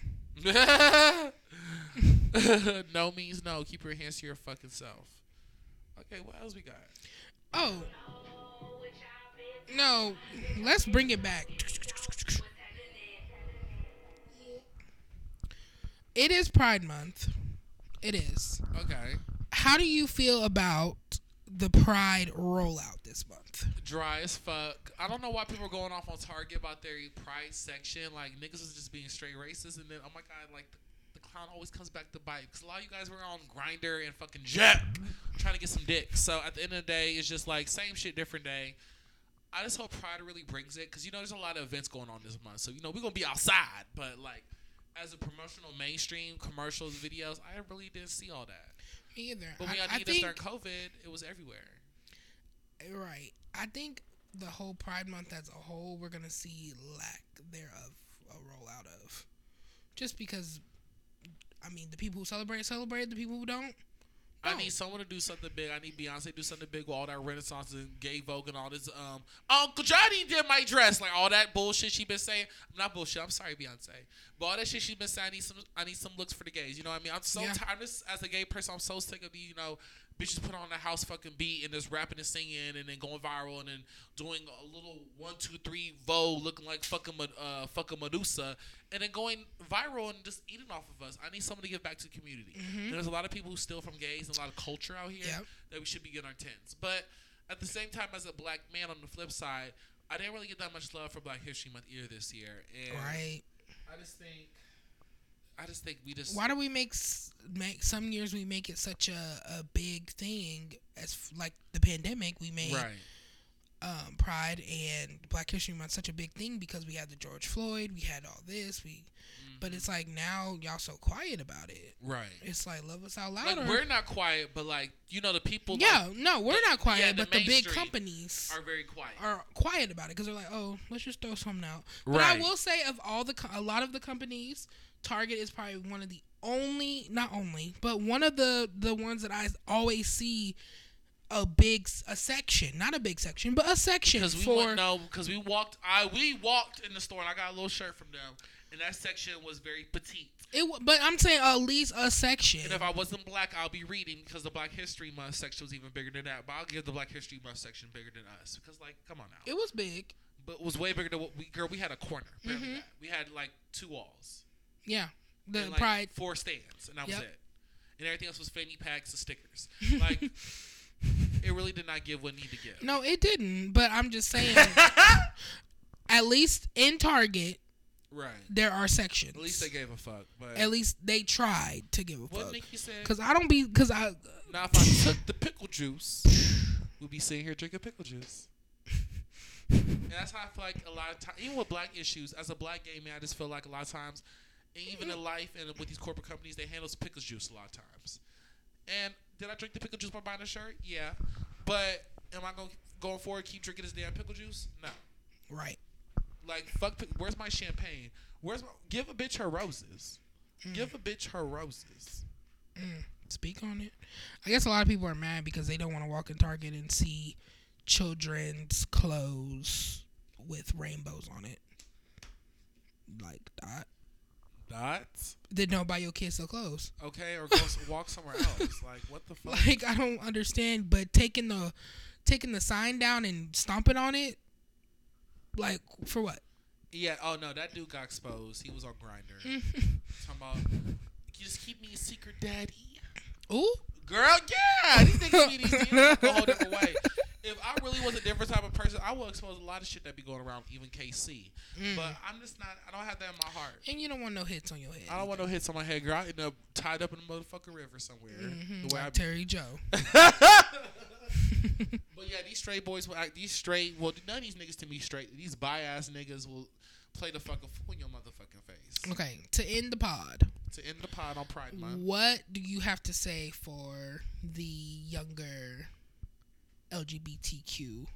no means no. Keep your hands to your fucking self. Okay, what else we got? Oh. No, let's bring it back. It is Pride Month. It is. Okay. How do you feel about the Pride rollout this month? Dry as fuck. I don't know why people are going off on Target about their pride section. Like niggas is just being straight racist, and then oh my god, like the, the clown always comes back to bite. Because a lot of you guys were on Grindr and fucking Jack trying to get some dick. So at the end of the day, it's just like same shit, different day. I just hope Pride really brings it because you know there's a lot of events going on this month. So you know we're gonna be outside, but like as a promotional mainstream commercials videos, I really didn't see all that. Me either. But when I, I, think during COVID, it was everywhere. right. I think the whole Pride Month as a whole, we're gonna see lack thereof a rollout of, just because. I mean, the people who celebrate celebrate. The people who don't. I need someone to do something big. I need Beyonce to do something big with all that Renaissance and gay Vogue and all this. Um, Uncle Jonny did my dress, like all that bullshit she been saying. Not bullshit. I'm sorry, Beyonce, but all that shit she been saying. I need some. I need some looks for the gays. You know what I mean? I'm so Yeah. tired. As a gay person. I'm so sick of the you know bitches put on the house fucking beat and just rapping and singing and then going viral and then doing a little one two three Vogue looking like fucking uh fucking Medusa and then going viral and just eating off of us. I need someone to give back to the community. Mhm. There's a lot of people who steal from gays and a lot of culture out here Yep. that we should be getting our tens. But at the same time, as a black man on the flip side, I didn't really get that much love for Black History Month either this year. And Right. I just think, I just think we just Why do we make make some years we make it such a, a big thing as like the pandemic we made right. Um, Pride and Black History Month such a big thing because we had the George Floyd, we had all this, we. But it's like now y'all so quiet about it. Right. It's like love us out Like we're not quiet, but like you know the people. yeah, like, no, we're the- not quiet, yeah, but the big companies are very quiet. are quiet about it because they're like, oh, let's just throw something out. But I will say, of all the, co- a lot of the companies, Target is probably one of the only, not only, but one of the the ones that I always see a big a section, not a big section, but a section Because we for. went, no, because we walked. I we walked in the store and I got a little shirt from them, and that section was very petite. It, but I'm saying at least a section. And if I wasn't black, I'll be reading because the Black History Month section was even bigger than that. But I'll give the Black History Month section bigger than us because, like, come on now. it was big. But it was way bigger than what we. Girl, we had a corner. Mhm. that. We had like two walls. Yeah, the and, like, Pride. Four stands, and that Yep. was it. And everything else was fanny packs and stickers. Like, it really did not give what it needed to give. No, it didn't. But I'm just saying, at least in Target, Right. there are sections. At least they gave a fuck. But At least they tried to give a fuck. what fuck. Nikki said. Cause I don't be, cause I, Now, if I took the pickle juice, we'd be sitting here drinking pickle juice. and that's how I feel like a lot of times, even with black issues, as a black gay man, I just feel like a lot of times, even in life and with these corporate companies, they handle pickle juice a lot of times. And did I drink the pickle juice by buying a shirt? Yeah. But am I going going forward and keep drinking this damn pickle juice? No. right. Like fuck. Where's my champagne? Where's my? Give a bitch her roses. Mm. Give a bitch her roses. Mm. Speak on it. I guess a lot of people are mad because they don't want to walk in Target and see children's clothes with rainbows on it. Like that. Dots. Then don't buy your kids their clothes. Okay, or go walk somewhere else. Like what the fuck? Like I don't understand, but taking the taking the sign down and stomping on it, like for what? Yeah. Oh no, that dude got exposed. He was on Grindr. Talking about you just keep me a secret, daddy. Ooh, Girl, yeah, these niggas be these a whole different way. If I really was a different type of person, I would expose a lot of shit that be going around, even KC. Mm. But I'm just not. I don't have that in my heart. and you don't want no hits on your head. I don't want no hits on my head, girl. I end up tied up in a motherfucking river somewhere. Mhm, The way I like be. Terry Joe. But yeah, these straight boys will act. These straight. Well, none of these niggas to me straight. These bi ass niggas will play the fucking fool in your motherfucking face. Okay, to end the pod, To end the pod on Pride Month. what do you have to say for the younger LGBTQ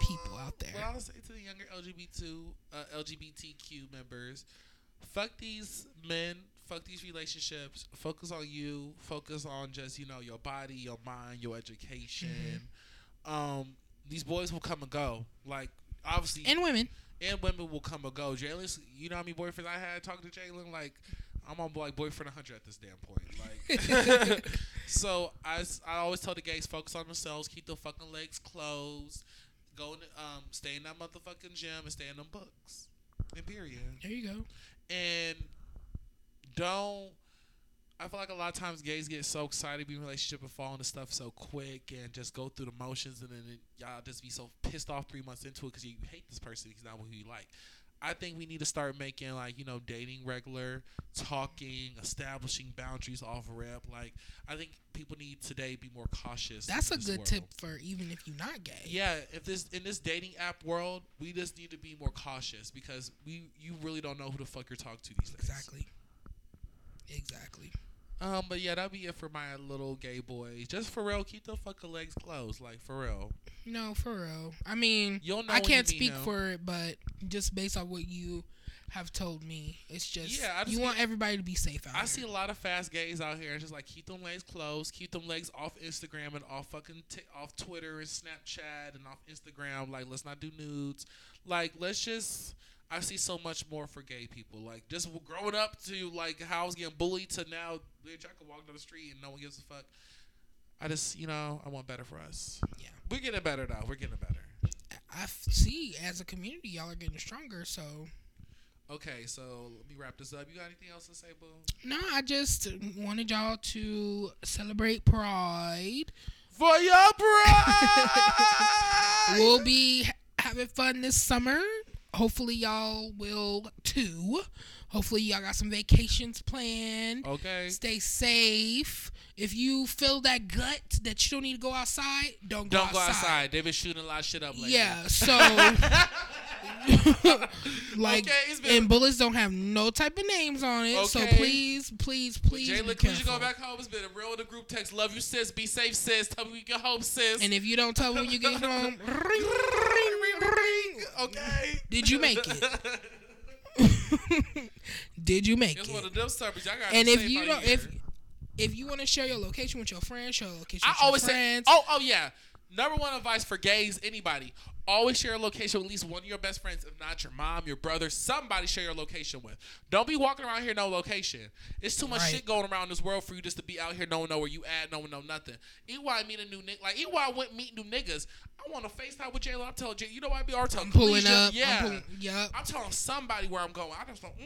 people out there? What I'll say to the younger LGBT uh, LGBTQ members, fuck these men, fuck these relationships. Focus on you. Focus on just you know your body, your mind, your education. Mm-hmm. Um, these boys will come and go. Like obviously, And women. and women will come and go. Jalen's, you know how many boyfriends I had talking to Jalen? Like, I'm on like boyfriend 100 at this damn point. Like, so i always tell the gays focus on themselves, keep their fucking legs closed, go in, the- um, stay in that motherfucking gym and stay in them books. And period. There you go. And don't. I feel like a lot of times gays get so excited to be in a relationship and fall into stuff so quick and just go through the motions and then it, y'all just be so pissed off three months into it because you hate this person because not who you like. I think we need to start making like you know dating regular, talking, establishing boundaries off rip. Like I think people need today be more cautious. That's a good world. tip for even if you're not gay. Yeah, if this in this dating app world, we just need to be more cautious because we you really don't know who the fuck you're talking to these days. Exactly. Exactly. Um, but yeah, that'll be it for my little gay boys. Just for real, keep the fucking legs closed, like for real. No, for real. I mean, You'll know I can't you speak for it, but just based on what you have told me, it's just Yeah, just you want everybody to be safe out I here. see a lot of fast gays out here. Just like keep them legs closed, keep them legs off Instagram and off fucking t- off Twitter and Snapchat and off Instagram. Like let's not do nudes. Like let's just. I see so much more for gay people. Like just growing up to like how I was getting bullied to now, bitch, I can walk down the street and no one gives a fuck. I just, you know, I want better for us. Yeah. We're getting better now. We're getting better. I f- see as a community, y'all are getting stronger. So Okay, so let me wrap this up. You got anything else to say, boo? no, I just wanted y'all to celebrate Pride. For your pride. We'll be having fun this summer. Hopefully, y'all will too. Hopefully, y'all got some vacations planned. Okay. Stay safe. If you feel that gut that you don't need to go outside, don't go Don't outside. go outside. They've been shooting a lot of shit up lately. Yeah, so like, Okay, been- and bullets don't have no type of names on it. So Okay. please, please, please, be Jalen, could you go back home? It's been a real in the group text. Love you, sis. Be safe, sis. Tell me we get home, sis. And if you don't tell me when you get home, ring, ring, ring. Okay. Did you make it? Did you make It's it? one of them suburbs. Y'all And if you don't, if if you want to share your location with your friends, share your location I with your always friends. say, oh, oh yeah. Number one advice for gays, anybody, always share a location with at least one of your best friends, if not your mom, your brother, somebody share your location with. Don't be walking around here no location. It's too much Right. shit going around in this world for you just to be out here, no one know where you at, no one know nothing. I meet a new nigga, like I went meet new niggas, I want to FaceTime with Jayla. I'm telling Jay, you know what I be already telling I'm pulling Kalisha, up. Yeah. I'm pulling, yup. I'm telling somebody where I'm going. I just don't, mm,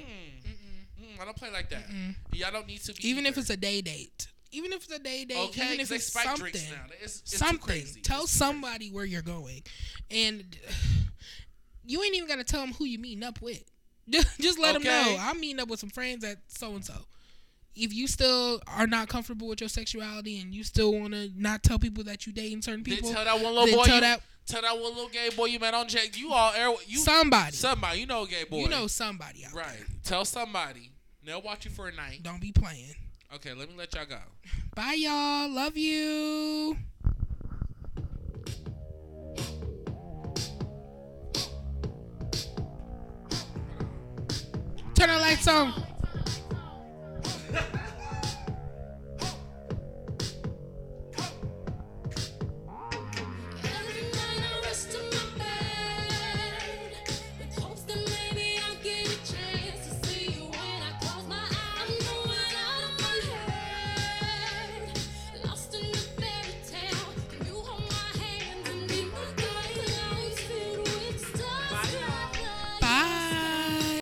mm, I don't play like that. Y'all don't need to be. Even if it's a day date. Even if it's a day date. Okay, even if it's something. It's- it's something. crazy. Tell somebody where you're going, and you ain't even gotta tell them who you meeting up with. Just, just let them know I'm meeting up with some friends at so and so. If you still are not comfortable with your sexuality and you still want to not tell people that you dating certain Then people, tell that one little boy. tell you, that tell that one little gay boy you met on Jake. You all air. You somebody. Somebody. You know a gay boy. You know somebody out Right. Tell somebody. They'll watch you for a night. Don't be playing. Okay, let me let y'all go. Bye, y'all. Love you. Turn the lights on.